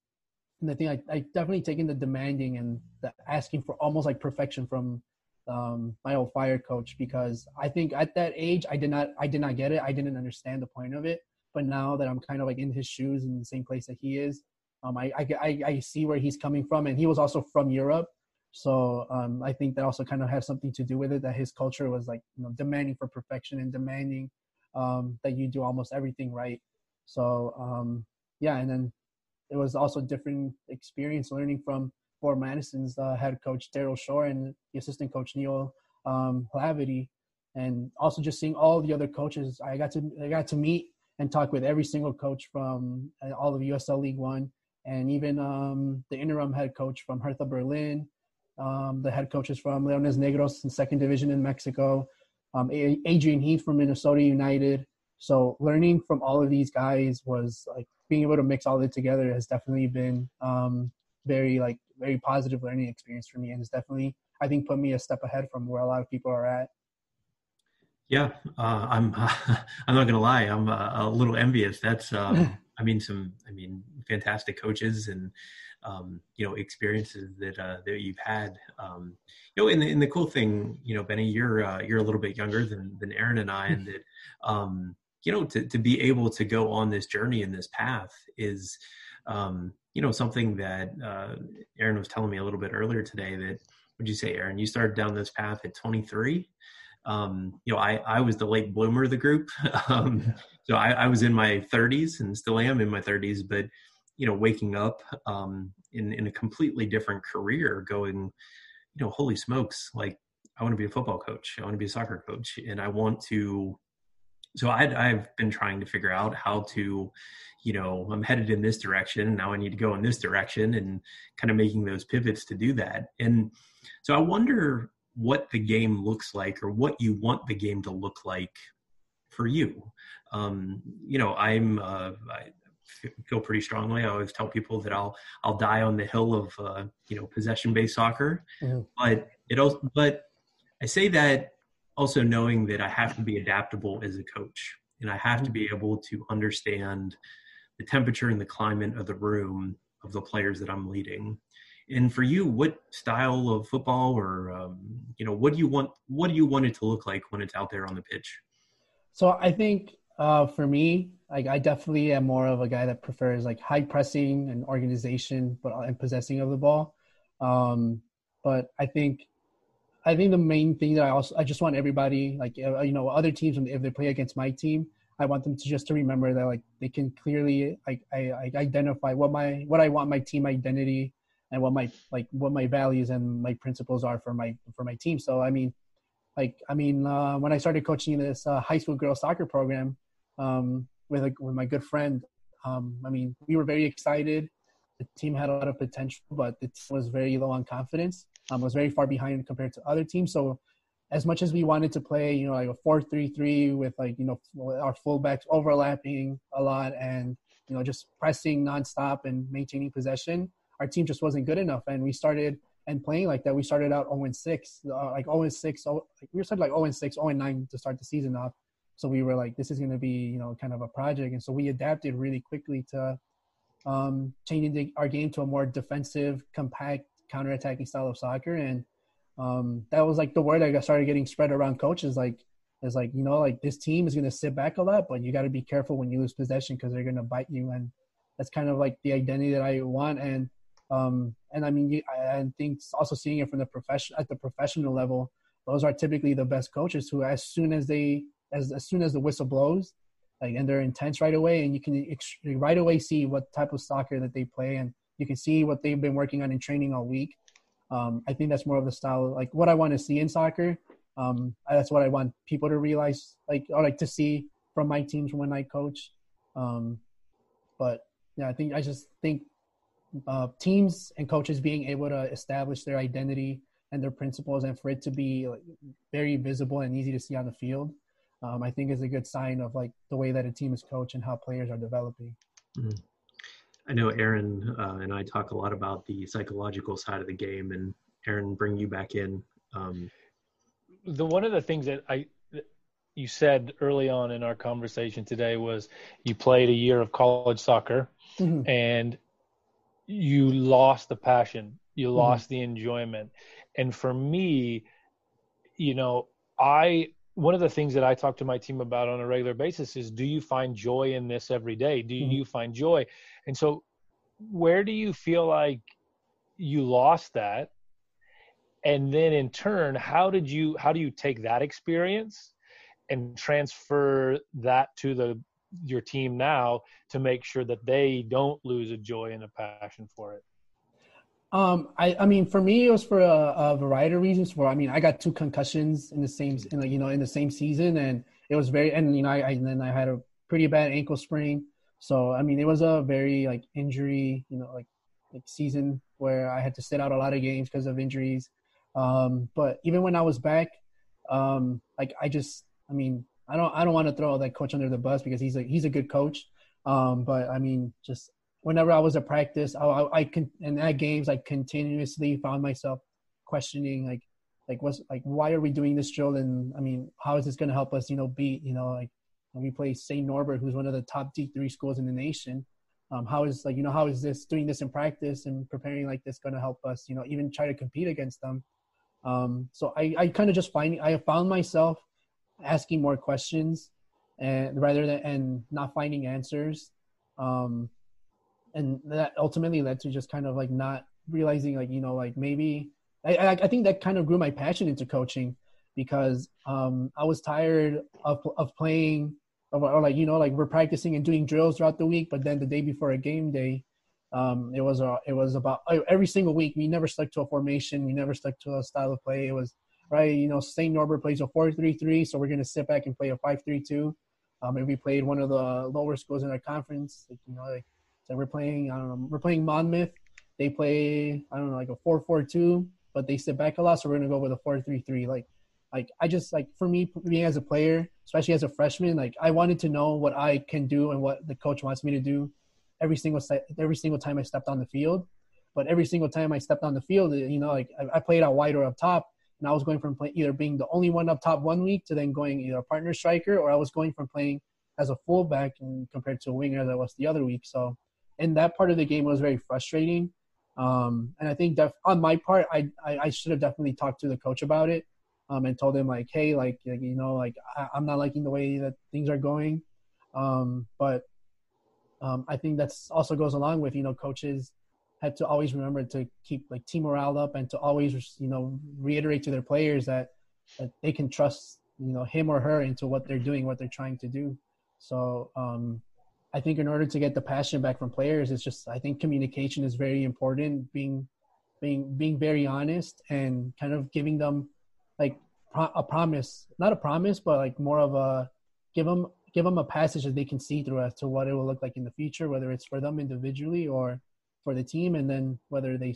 [SPEAKER 2] and I I, I definitely taken the demanding and the asking for almost like perfection from um, my old fire coach because I think at that age I did not I did not get it. I didn't understand the point of it. But now that I'm kind of like in his shoes in the same place that he is, um, I, I, I see where he's coming from. And he was also from Europe. So um, I think that also kind of has something to do with it that his culture was like, you know, demanding for perfection and demanding um, that you do almost everything right. So um, yeah, and then it was also different experience learning from Forward Madison's uh, head coach Daryl Shore and the assistant coach Neil um, and also just seeing all the other coaches. I got to I got to meet and talk with every single coach from uh, all of USL League One, and even um, the interim head coach from Hertha Berlin, um, the head coaches from Leones Negros in second division in Mexico, um, Adrian Heath from Minnesota United. So learning from all of these guys was like being able to mix all of it together has definitely been um, very like very positive learning experience for me, and it's definitely I think put me a step ahead from where a lot of people are at.
[SPEAKER 1] Yeah, uh, I'm. Uh, I'm not gonna lie. I'm uh, a little envious. That's. Um, I mean, some. I mean, fantastic coaches and um, you know experiences that uh, that you've had. Um, you know, and the, and the cool thing, you know, Benny, you're uh, you're a little bit younger than than Aaron and I, and that um, you know to to be able to go on this journey and this path is. Um, you know something that uh, Aaron was telling me a little bit earlier today. That would you say, Aaron? You started down this path at 23 um, you know, I, I was the late bloomer of the group. um, so I, I, was in my 30s and still am in my 30s, but, you know, waking up um, in, in a completely different career going, you know, holy smokes, like I want to be a football coach. I want to be a soccer coach. And I want to, so i I've been trying to figure out how to, you know, I'm headed in this direction and now I need to go in this direction and kind of making those pivots to do that. And so I wonder what the game looks like or what you want the game to look like for you. Um, you know, I'm uh, I feel pretty strongly. I always tell people that I'll I'll die on the hill of uh, you know possession based soccer, mm-hmm. but it also but I say that also knowing that I have to be adaptable as a coach and I have mm-hmm. to be able to understand the temperature and the climate of the room of the players that I'm leading and for you what style of football or um, you know what do you want what do you want it to look like when it's out there on the pitch?
[SPEAKER 2] So i think uh, for me like i definitely am more of a guy that prefers like high pressing and organization but and possessing of the ball. Um, but i think i think the main thing that i also i just want everybody like uh, you know other teams if they play against my team I want them to just to remember that like they can clearly like I, I identify what my what I want my team identity and what my like what my values and my principles are for my for my team. So I mean, like I mean, uh, when I started coaching this uh, high school girls soccer program um, with a, with my good friend, um, I mean, we were very excited. The team had a lot of potential, but it was very low on confidence. Um, was very far behind compared to other teams. So as much as we wanted to play, you know, like a four-three-three with like you know our fullbacks overlapping a lot and you know just pressing nonstop and maintaining possession, our team just wasn't good enough, and we started and playing like that. We started out 0 6, uh, like 0 6. Oh, like we started like 0 6, 0 9 to start the season off. So we were like, this is going to be you know kind of a project, and so we adapted really quickly to um, changing the, our game to a more defensive, compact, counter-attacking style of soccer, and um, that was like the word I started getting spread around coaches. Like, is like you know like this team is going to sit back a lot, but you got to be careful when you lose possession because they're going to bite you, and that's kind of like the identity that I want. And um, and I mean, I think also seeing it from the profession at the professional level, those are typically the best coaches who, as soon as they as as soon as the whistle blows, like and they're intense right away, and you can right away see what type of soccer that they play, and you can see what they've been working on in training all week. Um, I think that's more of the style, like what I want to see in soccer. Um, that's what I want people to realize, like or like to see from my teams when I coach. Um, but yeah, I think I just think uh, teams and coaches being able to establish their identity and their principles, and for it to be like, very visible and easy to see on the field, um, I think is a good sign of like the way that a team is coached and how players are developing. Mm-hmm.
[SPEAKER 1] I know Aaron uh, and I talk a lot about the psychological side of the game, and Aaron, bring you back in. Um,
[SPEAKER 3] the one of the things that I you said early on in our conversation today was you played a year of college soccer, mm-hmm. and you lost the passion, you mm-hmm. lost mm-hmm. the enjoyment, and for me, you know, I one of the things that I talk to my team about on a regular basis is do you find joy in this every day? Do mm-hmm. you find joy? And so where do you feel like you lost that? And then in turn, how did you how do you take that experience and transfer that to the your team now to make sure that they don't lose a joy and a passion for it?
[SPEAKER 2] Um, I, I mean, for me, it was for a, a, variety of reasons. For I mean, I got two concussions in the same, in the, you know, in the same season, and it was very, and you know, I, I then I had a pretty bad ankle sprain. So I mean, it was a very like injury, you know, like like season where I had to sit out a lot of games because of injuries. Um, but even when I was back, um, like I just, I mean, I don't, I don't want to throw that coach under the bus because he's a he's a good coach. Um, but I mean, just whenever I was at practice, I, I, I can and at games, I continuously found myself questioning like, like what's like why are we doing this drill? And I mean, how is this going to help us? You know, beat you know like when we play St. Norbert, who's one of the top D three schools in the nation. Um, how is like you know how is this doing this in practice and preparing like this going to help us? You know, even try to compete against them. Um, so I, I kind of just find I found myself asking more questions and rather than and not finding answers. Um, and that ultimately led to just kind of like not realizing like you know like maybe I, I think that kind of grew my passion into coaching because um, I was tired of of playing or, like you know like we're practicing and doing drills throughout the week, but then the day before a game day, um, it was a, it was about every single week we never stuck to a formation, we never stuck to a style of play. It was right, you know, St. Norbert plays a four-three-three, so we're gonna sit back and play a five-three-two. Um, and we played one of the lower schools in our conference, like, you know, like so we're playing, I don't know, we're playing Monmouth. They play, I don't know, like a four-four-two, but they sit back a lot, so we're gonna go with a four-three-three. Like, like I just like for me being as a player, especially as a freshman, like I wanted to know what I can do and what the coach wants me to do every single every single time I stepped on the field. But every single time I stepped on the field, you know, like I, I played out wide or up top, and I was going from play, either being the only one up top one week to then going either a partner striker, or I was going from playing as a fullback and compared to a winger that was the other week. So in that part of the game was very frustrating. Um, and I think that on my part, I, I, I should have definitely talked to the coach about it um, and told him like, hey, like, you know, like I, am not liking the way that things are going. Um, but um, I think that's also goes along with you know coaches had to always remember to keep like team morale up and to always you know reiterate to their players that that they can trust you know him or her into what they're doing, what they're trying to do. So um, I think in order to get the passion back from players, it's just I think communication is very important. Being being being very honest and kind of giving them like a promise, not a promise, but like more of a give them give them a passage that they can see through as to what it will look like in the future, whether it's for them individually or for the team, and then whether they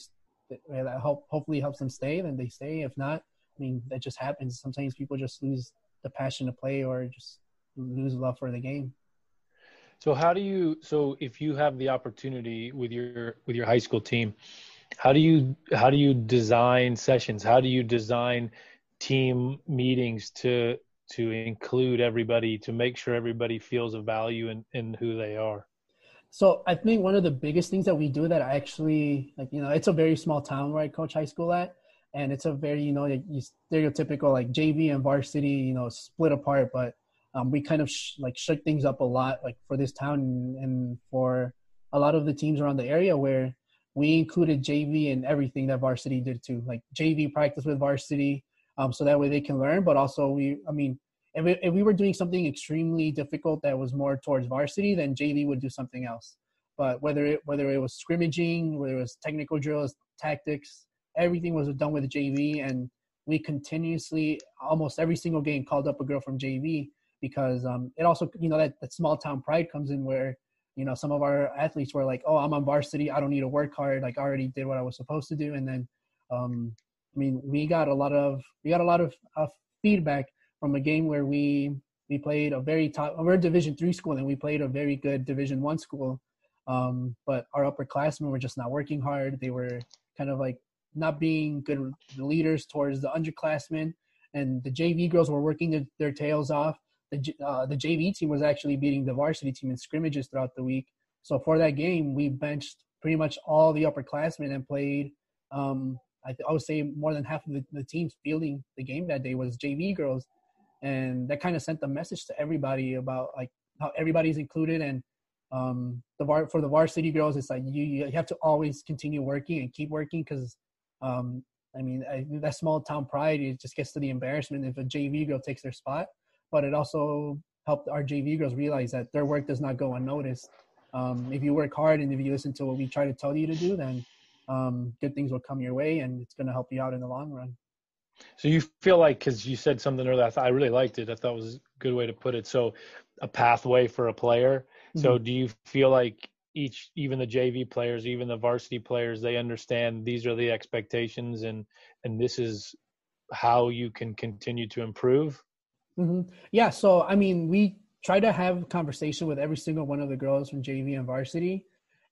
[SPEAKER 2] that help hopefully helps them stay, then they stay. If not, I mean that just happens. Sometimes people just lose the passion to play or just lose love for the game.
[SPEAKER 3] So how do you so if you have the opportunity with your with your high school team, how do you how do you design sessions? How do you design team meetings to to include everybody to make sure everybody feels a value in, in who they are?
[SPEAKER 2] So I think one of the biggest things that we do that I actually like, you know, it's a very small town where I coach high school at, and it's a very, you know, stereotypical like JV and varsity, you know, split apart. But um, we kind of sh- like shook things up a lot, like for this town and, for a lot of the teams around the area where we included JV in everything that varsity did too, like JV practice with varsity, um, so that way they can learn. But also, we, I mean, if we, if we were doing something extremely difficult that was more towards varsity, then JV would do something else. But whether it whether it was scrimmaging, whether it was technical drills, tactics, everything was done with JV, and we continuously, almost every single game, called up a girl from JV because um, it also, you know, that, that small town pride comes in where, you know, some of our athletes were like, "Oh, I'm on varsity. I don't need to work hard. Like, I already did what I was supposed to do." And then um, I mean, we got a lot of we got a lot of uh, feedback from a game where we we played a very top. We're a Division three school, and we played a very good Division one school. Um, but our upperclassmen were just not working hard. They were kind of like not being good leaders towards the underclassmen, and the JV girls were working their, their tails off. The uh, the JV team was actually beating the varsity team in scrimmages throughout the week. So for that game, we benched pretty much all the upperclassmen and played um, I, I would say more than half of the, the teams fielding the game that day was JV girls, and that kind of sent the message to everybody about like how everybody's included and um, the var for the varsity girls, it's like you you have to always continue working and keep working because um, I mean I, that small town pride it just gets to the embarrassment if a JV girl takes their spot, but it also helped our JV girls realize that their work does not go unnoticed. Um, if you work hard and if you listen to what we try to tell you to do, then um, good things will come your way and it's going to help you out in the long run.
[SPEAKER 3] So you feel like, because you said something earlier, I, thought, I really liked it. I thought it was a good way to put it. So a pathway for a player. Mm-hmm. So do you feel like each, even the JV players, even the varsity players, they understand these are the expectations and and this is how you can continue to improve?
[SPEAKER 2] Mm-hmm. Yeah. So I mean, we try to have conversation with every single one of the girls from JV and varsity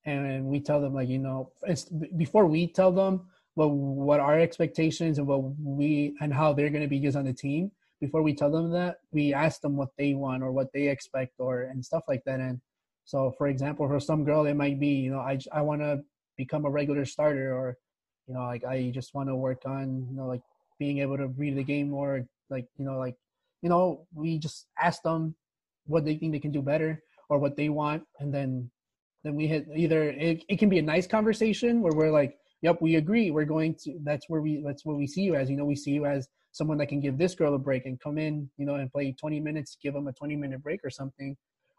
[SPEAKER 2] and we tell them like you know before we tell them what what our expectations and what we and how they're going to be used on the team. Before we tell them that we ask them what they want or what they expect or and stuff like that. And so for example for some girl it might be you know i i want to become a regular starter or you know like i just want to work on you know like being able to read the game more like you know like you know we just ask them what they think they can do better or what they want. And then then we hit either it, it can be a nice conversation where we're like yep we agree. We're going to that's where we that's what we see you as. You know we see you as someone that can give this girl a break and come in you know and play 20 minutes give them a 20 minute break or something.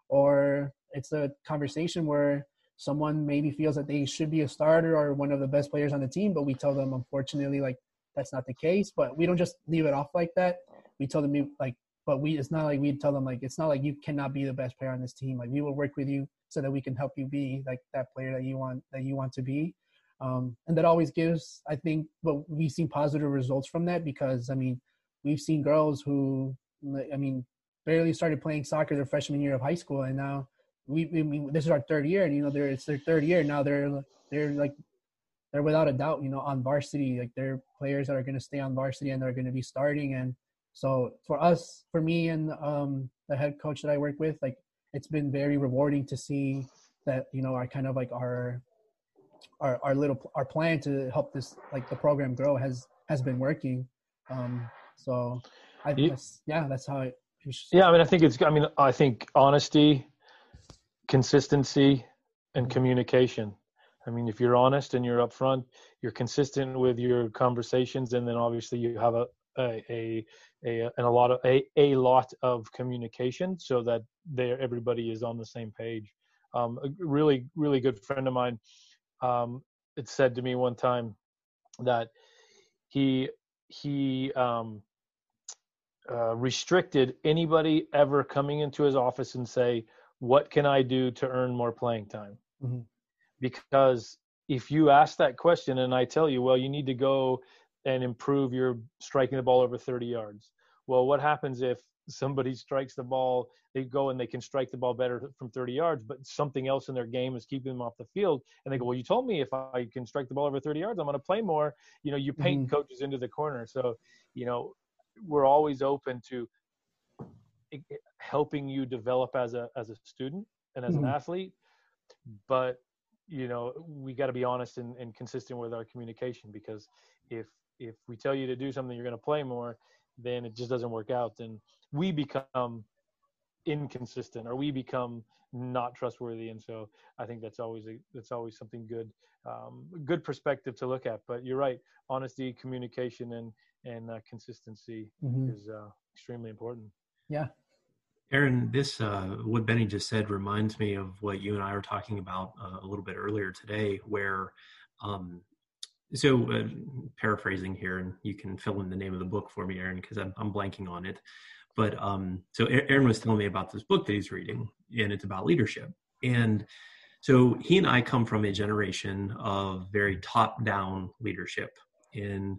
[SPEAKER 2] Or it's a conversation where someone maybe feels that they should be a starter or one of the best players on the team but we tell them unfortunately like that's not the case. But we don't just leave it off like that. We tell them like but we it's not like we tell them like it's not like you cannot be the best player on this team. Like we will work with you so that we can help you be like that player that you want that you want to be um, and that always gives i think but we've seen positive results from that because i mean we've seen girls who i mean barely started playing soccer their freshman year of high school and now we, this is our third year and you know they're it's their third year. Now they're they're like they're without a doubt you know on varsity. Like they're players that are going to stay on varsity and they're going to be starting. And so for us for me and um, the head coach that i work with like it's been very rewarding to see that you know our kind of like our our our little our plan to help this like the program grow has has been working. Um so i guess yeah that's how it
[SPEAKER 3] yeah i mean i think it's i mean i think honesty consistency and communication. I mean if you're honest and you're upfront you're consistent with your conversations and then obviously you have a a, a, a and a lot of a, a lot of communication so that they everybody is on the same page. Um, a really really good friend of mine, um, it said to me one time that he he um, uh, restricted anybody ever coming into his office and say, "What can I do to earn more playing time?" Mm-hmm. Because if you ask that question and I tell you, well, you need to go and improve your striking the ball over 30 yards. Well, what happens if somebody strikes the ball, they go and they can strike the ball better from 30 yards, but something else in their game is keeping them off the field. And they go, well, you told me if I can strike the ball over 30 yards, I'm going to play more. You know, you paint mm-hmm. coaches into the corner. So, you know, we're always open to helping you develop as a, as a student and as mm-hmm. an athlete, but you know, we got to be honest and, and consistent with our communication because if if we tell you to do something you're going to play more then it just doesn't work out then we become inconsistent or we become not trustworthy. And so i think that's always a, that's always something good um, good perspective to look at. But you're right honesty communication and and uh, consistency mm-hmm. is uh, extremely important.
[SPEAKER 2] Yeah.
[SPEAKER 1] Aaron this uh, what benny just said reminds me of what you and i were talking about uh, a little bit earlier today where um, so uh, paraphrasing here and you can fill in the name of the book for me aaron because I'm, I'm blanking on it. But um, so aaron was telling me about this book that he's reading and it's about leadership. And so he and i come from a generation of very top down leadership. And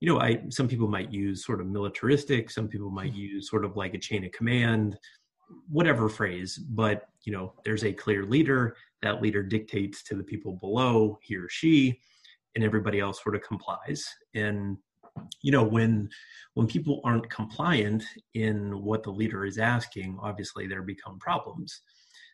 [SPEAKER 1] you know i some people might use sort of militaristic some people might mm-hmm. use sort of like a chain of command whatever phrase. But you know there's a clear leader. That leader dictates to the people below he or she and everybody else sort of complies. And you know when when people aren't compliant in what the leader is asking obviously there become problems.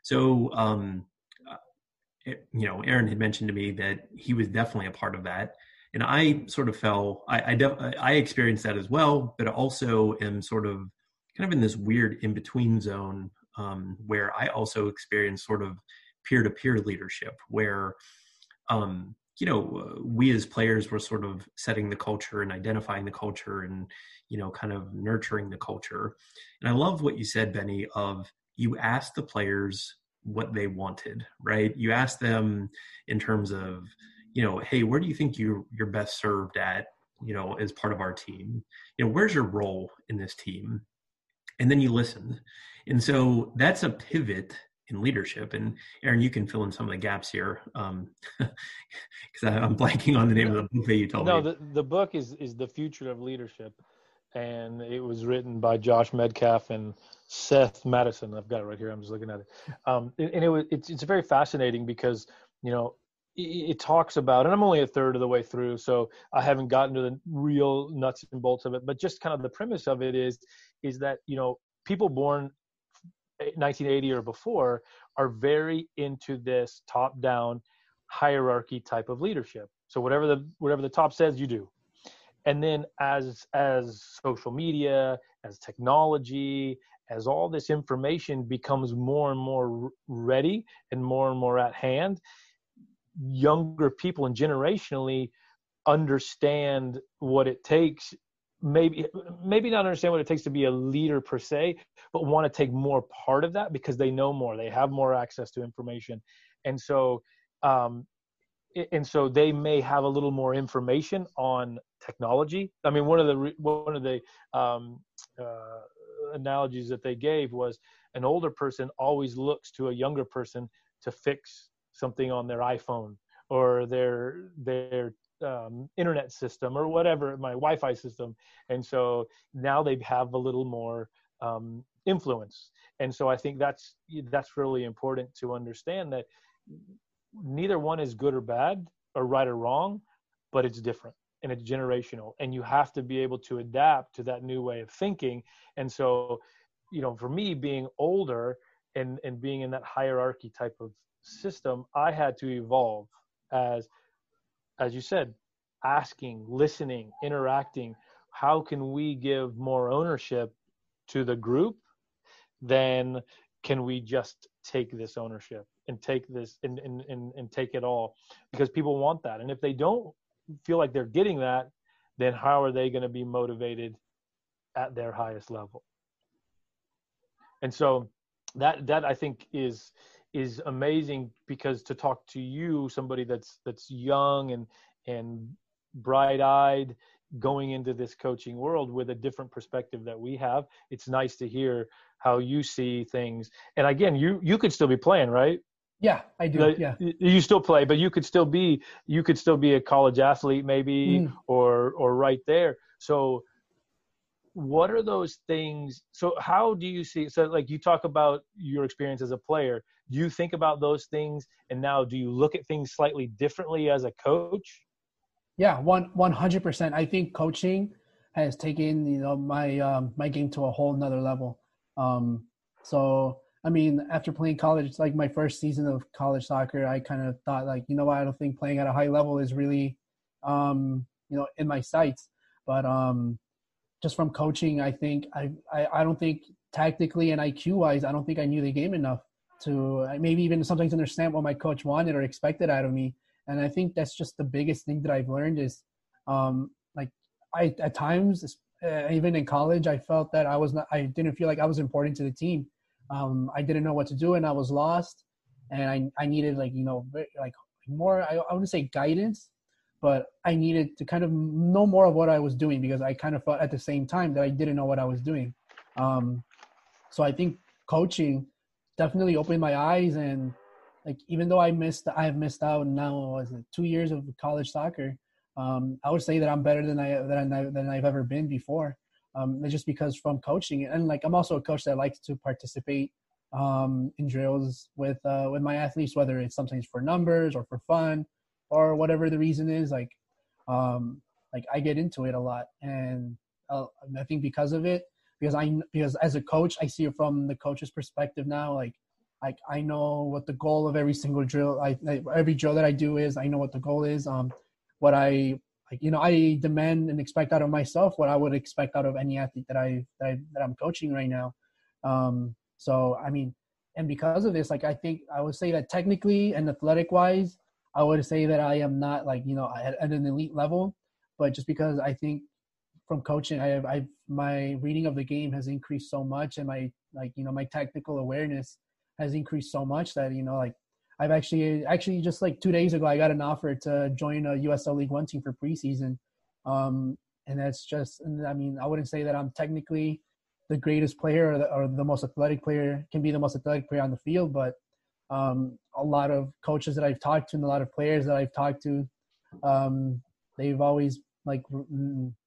[SPEAKER 1] So um uh, you know aaron had mentioned to me that he was definitely a part of that. And i sort of fell i i, def, I experienced that as well but also am sort of kind of in this weird in between zone um, where i also experienced sort of peer-to-peer leadership where um, you know we as players were sort of setting the culture and identifying the culture and you know kind of nurturing the culture. And i love what you said benny of you asked the players what they wanted right? You asked them in terms of you know hey where do you think you you're best served at you know as part of our team? You know where's your role in this team? And then you listen and so that's a pivot in leadership. And Aaron, you can fill in some of the gaps here because um, I'm blanking on the name of the book that you told
[SPEAKER 3] no,
[SPEAKER 1] me.
[SPEAKER 3] No, the, the book is is the future of leadership, and it was written by Josh Medcalf and Seth Madison. I've got it right here. I'm just looking at it, um, and it was it's it's very fascinating because you know it, it talks about, and I'm only a third of the way through, so I haven't gotten to the real nuts and bolts of it. But just kind of the premise of it is is that you know people born 1980 or before are very into this top down hierarchy type of leadership. So whatever the whatever the top says you do. And then as as social media as technology as all this information becomes more and more ready and more and more at hand younger people and generationally understand what it takes maybe maybe not understand what it takes to be a leader per se but want to take more part of that because they know more they have more access to information. And so um and so they may have a little more information on technology. I mean one of the one of the um uh, analogies that they gave was an older person always looks to a younger person to fix something on their iphone or their their um, internet system or whatever my wi-fi system. And so now they have a little more um, influence. And so i think that's that's really important to understand that neither one is good or bad or right or wrong but it's different and it's generational. And you have to be able to adapt to that new way of thinking. And so you know for me being older and and being in that hierarchy type of system i had to evolve as as you said, asking, listening, interacting. How can we give more ownership to the group? Then can we just take this ownership and take this and, and, and, and take it all? Because people want that. And if they don't feel like they're getting that, then how are they going to be motivated at their highest level? And so that that I think is is amazing because to talk to you, somebody that's that's young and and bright eyed going into this coaching world with a different perspective that we have it's nice to hear how you see things. And again you you could still be playing right?
[SPEAKER 2] Yeah i do yeah.
[SPEAKER 3] you still play but you could still be you could still be a college athlete maybe mm. or or right there. So what are those things so how do you see so like you talk about your experience as a player do you think about those things and now do you look at things slightly differently as a coach
[SPEAKER 2] yeah, one one hundred percent. I think coaching has taken you know my um, my game to a whole nother level. Um, so I mean, after playing college, like my first season of college soccer, I kind of thought like, you know what, I don't think playing at a high level is really, um, you know, in my sights. But um, just from coaching, I think I, I I don't think tactically and IQ wise, I don't think I knew the game enough to maybe even sometimes understand what my coach wanted or expected out of me. And i think that's just the biggest thing that i've learned is um like i at times uh, even in college i felt that i was not i didn't feel like i was important to the team. Um i didn't know what to do and i was lost. And i i needed like you know like more i, I wouldn't say guidance but i needed to kind of know more of what i was doing because i kind of felt at the same time that i didn't know what i was doing um so i think coaching definitely opened my eyes and like even though I missed I have missed out now was it two years of college soccer. Um, I would say that I'm better than I than I than I've ever been before. Um, just because from coaching and like I'm also a coach that likes to participate um, in drills with uh, with my athletes, whether it's sometimes for numbers or for fun or whatever the reason is. Like um, like I get into it a lot, and uh, I think because of it, because I because as a coach, I see it from the coach's perspective now. Like like I know what the goal of every single drill, I, every drill that I do is. I know what the goal is. Um, what I like, you know, I demand and expect out of myself what I would expect out of any athlete that I that, I, that I'm coaching right now. Um, so I mean, and because of this, like I think I would say that technically and athletic wise, I would say that I am not like you know at, at an elite level, but just because I think from coaching, I have I've my reading of the game has increased so much, and my like you know my technical awareness has increased so much that you know like I've actually actually just like two days ago I got an offer to join a USL League One team for preseason, um, and that's just I mean I wouldn't say that I'm technically the greatest player or the, or the most athletic player can be the most athletic player on the field, but um, a lot of coaches that I've talked to and a lot of players that I've talked to, um, they've always like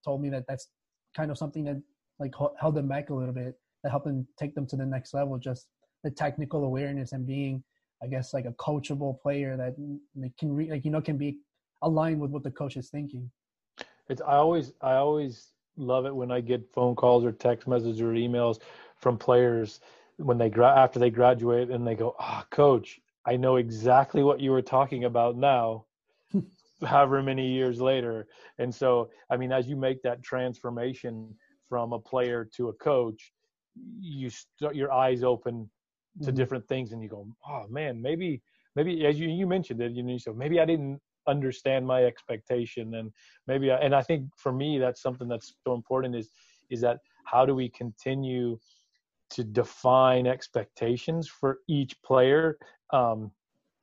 [SPEAKER 2] told me that that's kind of something that like held them back a little bit, that helped them take them to the next level. Just the technical awareness and being i guess like a coachable player that can re, like you know can be aligned with what the coach is thinking
[SPEAKER 3] it's i always i always love it when i get phone calls or text messages or emails from players when they gra- after they graduate and they go ah oh, coach i know exactly what you were talking about now however many years later and so i mean as you make that transformation from a player to a coach you start your eyes open to mm-hmm. different things and you go oh man maybe maybe as you you mentioned it you know so maybe i didn't understand my expectation and maybe I, and i think for me that's something that's so important is is that how do we continue to define expectations for each player um,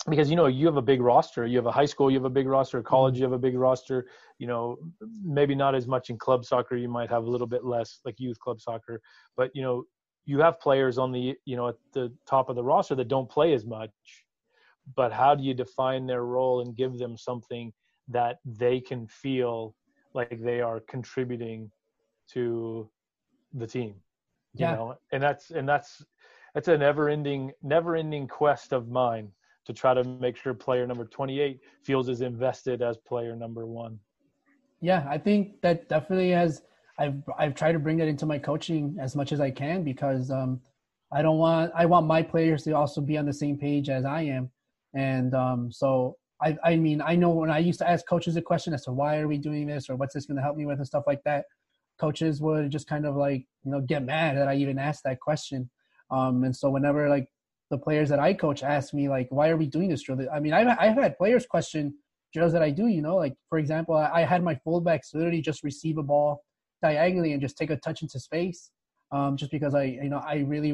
[SPEAKER 3] because you know you have a big roster. You have a high school you have a big roster. A college mm-hmm. you have a big roster. You know maybe not as much in club soccer. You might have a little bit less like youth club soccer. But you know you have players on the you know at the top of the roster that don't play as much. But how do you define their role and give them something that they can feel like they are contributing to the team yeah. know and that's and that's that's a never ending never ending quest of mine to try to make sure player number 28 feels as invested as player number 1
[SPEAKER 2] yeah i think that definitely has I've I've tried to bring that into my coaching as much as I can because um, I don't want I want my players to also be on the same page as I am, and um, so I I mean I know when I used to ask coaches a question as to why are we doing this or what's this going to help me with and stuff like that, coaches would just kind of like you know get mad that I even asked that question, um, and so whenever like the players that I coach ask me like why are we doing this drill, I mean I've I've had players question drills that I do. You know, like for example, I, I had my fullbacks literally just receive a ball diagonally and just take a touch into space, um, just because I you know I really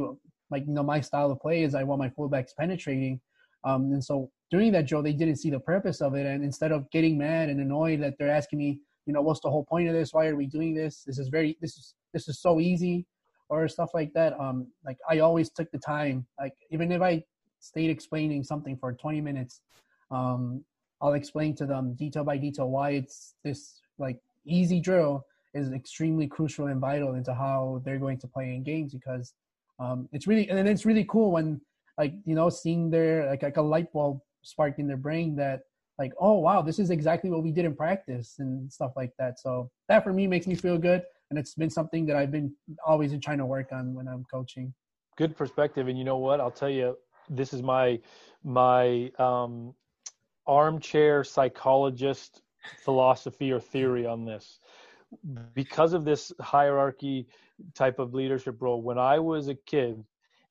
[SPEAKER 2] like you know my style of play is I want my fullbacks penetrating, um, and so during that drill they didn't see the purpose of it, and instead of getting mad and annoyed that they're asking me, you know, what's the whole point of this? Why are we doing this? This is very this is this is so easy, or stuff like that. Um, like I always took the time, like even if I stayed explaining something for 20 minutes, um, I'll explain to them detail by detail why it's this like easy drill is extremely crucial and vital into how they're going to play in games because um, it's really and it's really cool when like you know seeing their like like a light bulb sparked in their brain that like oh wow this is exactly what we did in practice and stuff like that. So that for me makes me feel good and it's been something that i've been always in trying to work on when i'm coaching.
[SPEAKER 3] Good perspective and you know what? I'll tell you this is my my um, armchair psychologist philosophy or theory on this. Because of this hierarchy type of leadership role when i was a kid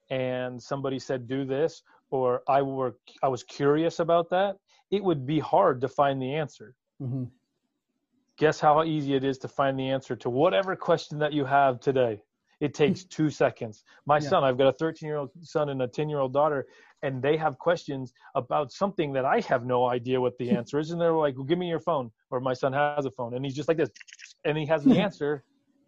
[SPEAKER 3] and somebody said do this or i were i was curious about that it would be hard to find the answer mm-hmm. guess how easy it is to find the answer to whatever question that you have today it takes two seconds my yeah. son i've got a 13 year old son and a 10 year old daughter and they have questions about something that i have no idea what the answer is and they're like well, give me your phone or my son has a phone and he's just like this and he has the answer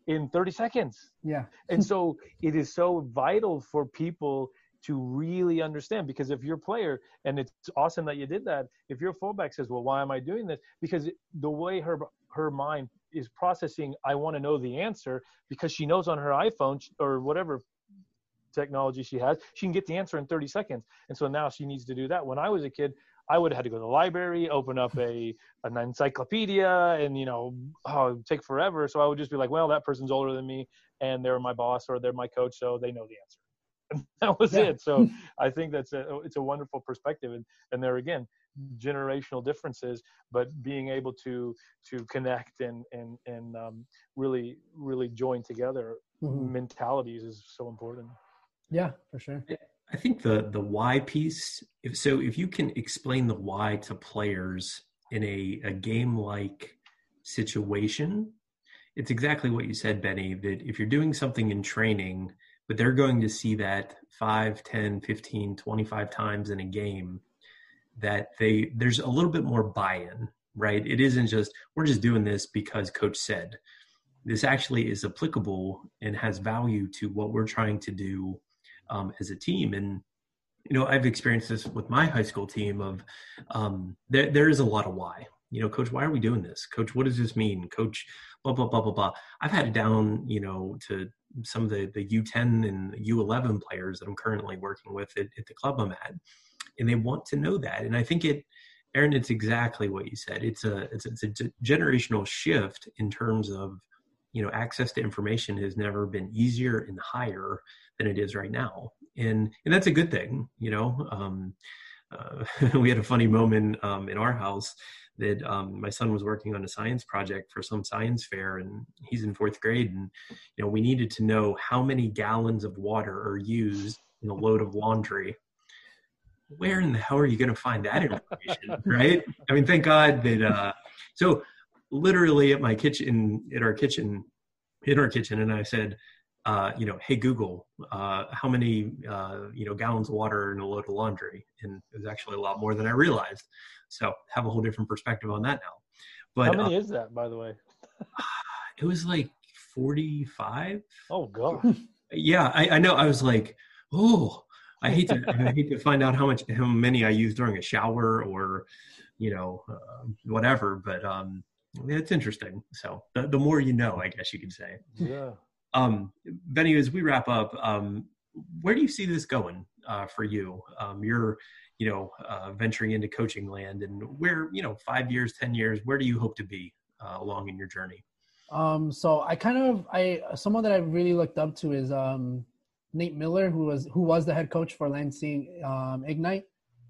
[SPEAKER 3] in 30 seconds.
[SPEAKER 2] Yeah.
[SPEAKER 3] and so it is so vital for people to really understand because if your player and it's awesome that you did that if your fullback says well why am i doing this because the way her her mind is processing i want to know the answer because she knows on her iphone or whatever technology she has she can get the answer in 30 seconds and so now she needs to do that when i was a kid I would have had to go to the library, open up a an encyclopedia, and you know, oh, take forever. So I would just be like, well, that person's older than me, and they're my boss or they're my coach, so they know the answer. And that was yeah. it. So I think that's a it's a wonderful perspective, and and there again, generational differences, but being able to to connect and and and um, really really join together mm-hmm. mentalities is so important.
[SPEAKER 2] Yeah, for sure.
[SPEAKER 1] I think the the why piece. If so, if you can explain the why to players in a a game like situation, it's exactly what you said, Benny. That if you're doing something in training, but they're going to see that 5, 10, 15, 25 times in a game, that they there's a little bit more buy-in, right? It isn't just we're just doing this because coach said. This actually is applicable and has value to what we're trying to do um, as a team. And you know, I've experienced this with my high school team. Of um, there, there is a lot of why. You know, coach, why are we doing this? Coach, what does this mean? Coach, blah blah blah blah blah. I've had it down, you know, to some of the the U10 and U11 players that I'm currently working with at, at the club I'm at, and they want to know that. And I think it, Aaron, it's exactly what you said. It's a it's, it's a generational shift in terms of you know access to information has never been easier and higher than it is right now and and that's a good thing you know um, uh, we had a funny moment um, in our house that um, my son was working on a science project for some science fair and he's in fourth grade and you know we needed to know how many gallons of water are used in a load of laundry. Where in the hell are you going to find that information right? I mean thank god that uh, so literally at my kitchen at our kitchen in our kitchen and i said uh, you know, hey Google, uh, how many uh, you know gallons of water in a load of laundry? And it was actually a lot more than I realized. So have a whole different perspective on that now.
[SPEAKER 3] But how many uh, is that, by the way?
[SPEAKER 1] it was like forty-five.
[SPEAKER 3] Oh god.
[SPEAKER 1] Yeah, I, I know. I was like, oh, I hate to I hate to find out how much how many I use during a shower or you know uh, whatever. But um, it's interesting. So the, the more you know, I guess you could say.
[SPEAKER 3] Yeah.
[SPEAKER 1] Um, Benny, as we wrap up, um, where do you see this going uh, for you? Um, you're, you know, uh, venturing into coaching land, and where, you know, five years, ten years, where do you hope to be uh, along in your journey?
[SPEAKER 2] Um, so I kind of, I someone that I really looked up to is um, Nate Miller, who was who was the head coach for Lansing um, Ignite.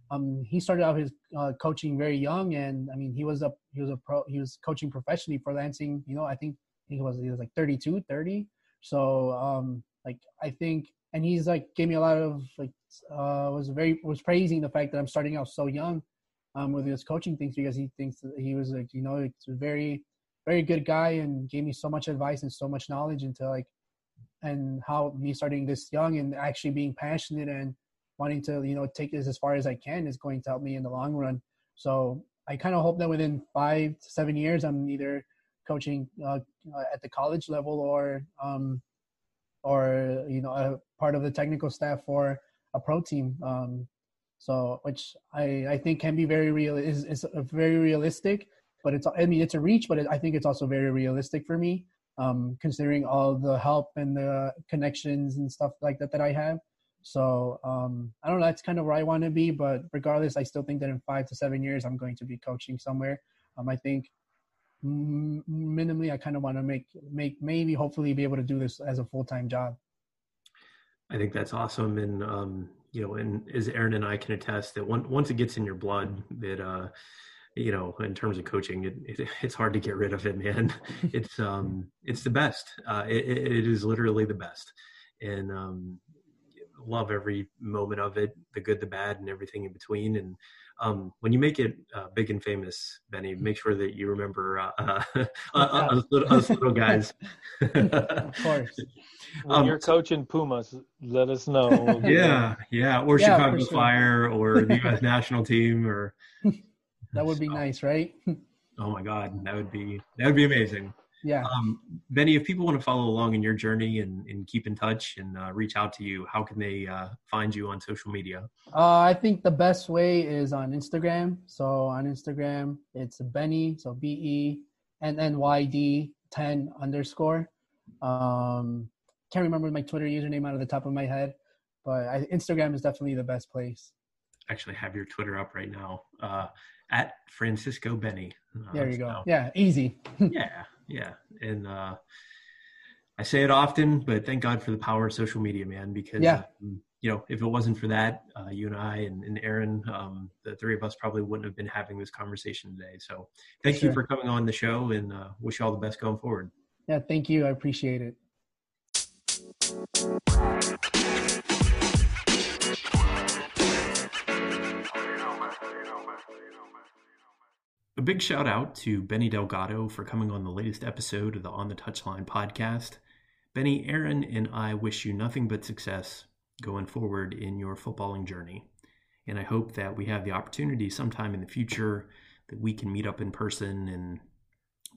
[SPEAKER 2] Um, he started out his uh, coaching very young, and I mean, he was a he was a pro, he was coaching professionally for Lansing. You know, I think he was he was like 32, 30 so um, like I think, and he's like gave me a lot of like uh, was very was praising the fact that I'm starting out so young, um, with his coaching things because he thinks that he was like you know it's a very very good guy and gave me so much advice and so much knowledge into like and how me starting this young and actually being passionate and wanting to you know take this as far as I can is going to help me in the long run. So I kind of hope that within five to seven years I'm either coaching uh, at the college level or um, or you know a part of the technical staff for a pro team. Um, so which I I think can be very real is is very realistic, but it's I mean it's a reach, but it, I think it's also very realistic for me. Um, considering all the help and the connections and stuff like that that I have. So um, I don't know. That's kind of where I want to be. But regardless, I still think that in five to seven years, I'm going to be coaching somewhere. Um, I think minimally, I kind of want to make make maybe hopefully be able to do this as a full time job.
[SPEAKER 1] I think that's awesome, and um, you know, and as Aaron and I can attest that one, once it gets in your blood, that uh, you know, in terms of coaching, it, it, it's hard to get rid of it, man. it's um, it's the best. Uh, it, it is literally the best, and um, love every moment of it, the good, the bad, and everything in between. And um, when you make it uh, big and famous, Benny, mm. make sure that you remember uh, uh, us, little, us, little, guys.
[SPEAKER 2] of course.
[SPEAKER 3] When um, you're coaching Pumas, let us know. We'll
[SPEAKER 1] yeah, yeah, or yeah, Chicago sure. Fire, or the U.S. national team, or
[SPEAKER 2] that would be so, nice, right?
[SPEAKER 1] oh my God, that would be that would be amazing.
[SPEAKER 2] Yeah.
[SPEAKER 1] Um, Benny, if people want to follow along in your journey and, and keep in touch and uh, reach out to you, how can they uh, find you on social media?
[SPEAKER 2] Uh, I think the best way is on Instagram. So on Instagram, it's Benny, so B E N N Y D 10 underscore. Um, can't remember my Twitter username out of the top of my head, but I, Instagram is definitely the best place.
[SPEAKER 1] Actually, have your Twitter up right now uh, at Francisco Benny.
[SPEAKER 2] Uh, there you go. So, yeah, easy.
[SPEAKER 1] yeah, yeah, and uh, I say it often, but thank God for the power of social media, man. Because
[SPEAKER 2] yeah.
[SPEAKER 1] Um, you know, if it wasn't for that, uh, you and I and, and Aaron, um, the three of us probably wouldn't have been having this conversation today. So, thank sure. you for coming on the show, and uh, wish you all the best going forward.
[SPEAKER 2] Yeah, thank you. I appreciate it.
[SPEAKER 1] Big shout out to Benny Delgado for coming on the latest episode of the On the Touchline podcast. Benny, Aaron, and I wish you nothing but success going forward in your footballing journey. And I hope that we have the opportunity sometime in the future that we can meet up in person and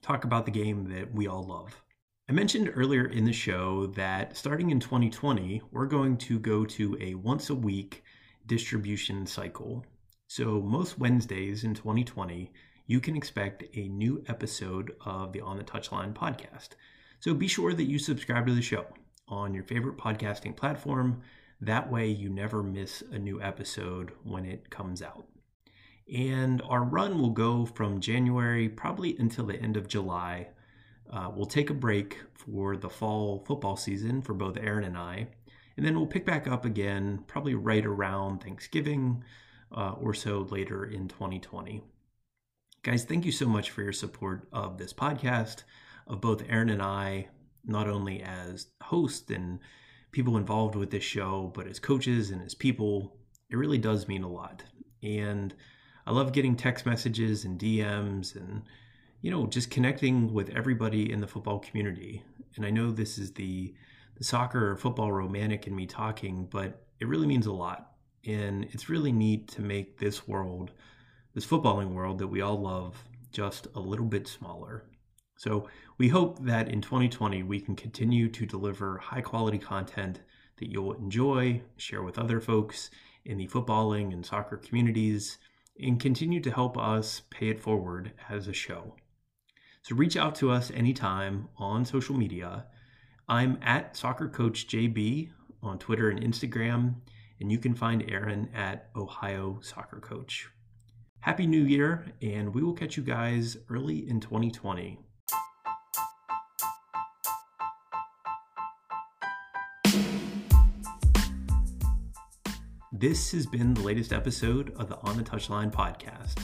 [SPEAKER 1] talk about the game that we all love. I mentioned earlier in the show that starting in 2020, we're going to go to a once a week distribution cycle. So, most Wednesdays in 2020, you can expect a new episode of the On the Touchline podcast. So be sure that you subscribe to the show on your favorite podcasting platform. That way, you never miss a new episode when it comes out. And our run will go from January probably until the end of July. Uh, we'll take a break for the fall football season for both Aaron and I. And then we'll pick back up again probably right around Thanksgiving uh, or so later in 2020. Guys, thank you so much for your support of this podcast, of both Aaron and I, not only as hosts and people involved with this show, but as coaches and as people. It really does mean a lot. And I love getting text messages and DMs and, you know, just connecting with everybody in the football community. And I know this is the, the soccer or football romantic in me talking, but it really means a lot. And it's really neat to make this world this footballing world that we all love just a little bit smaller. So we hope that in 2020 we can continue to deliver high quality content that you'll enjoy, share with other folks in the footballing and soccer communities, and continue to help us pay it forward as a show. So reach out to us anytime on social media. I'm at Soccer Coach JB on Twitter and Instagram, and you can find Aaron at Ohio Soccer Coach. Happy New Year, and we will catch you guys early in 2020. This has been the latest episode of the On the Touchline podcast.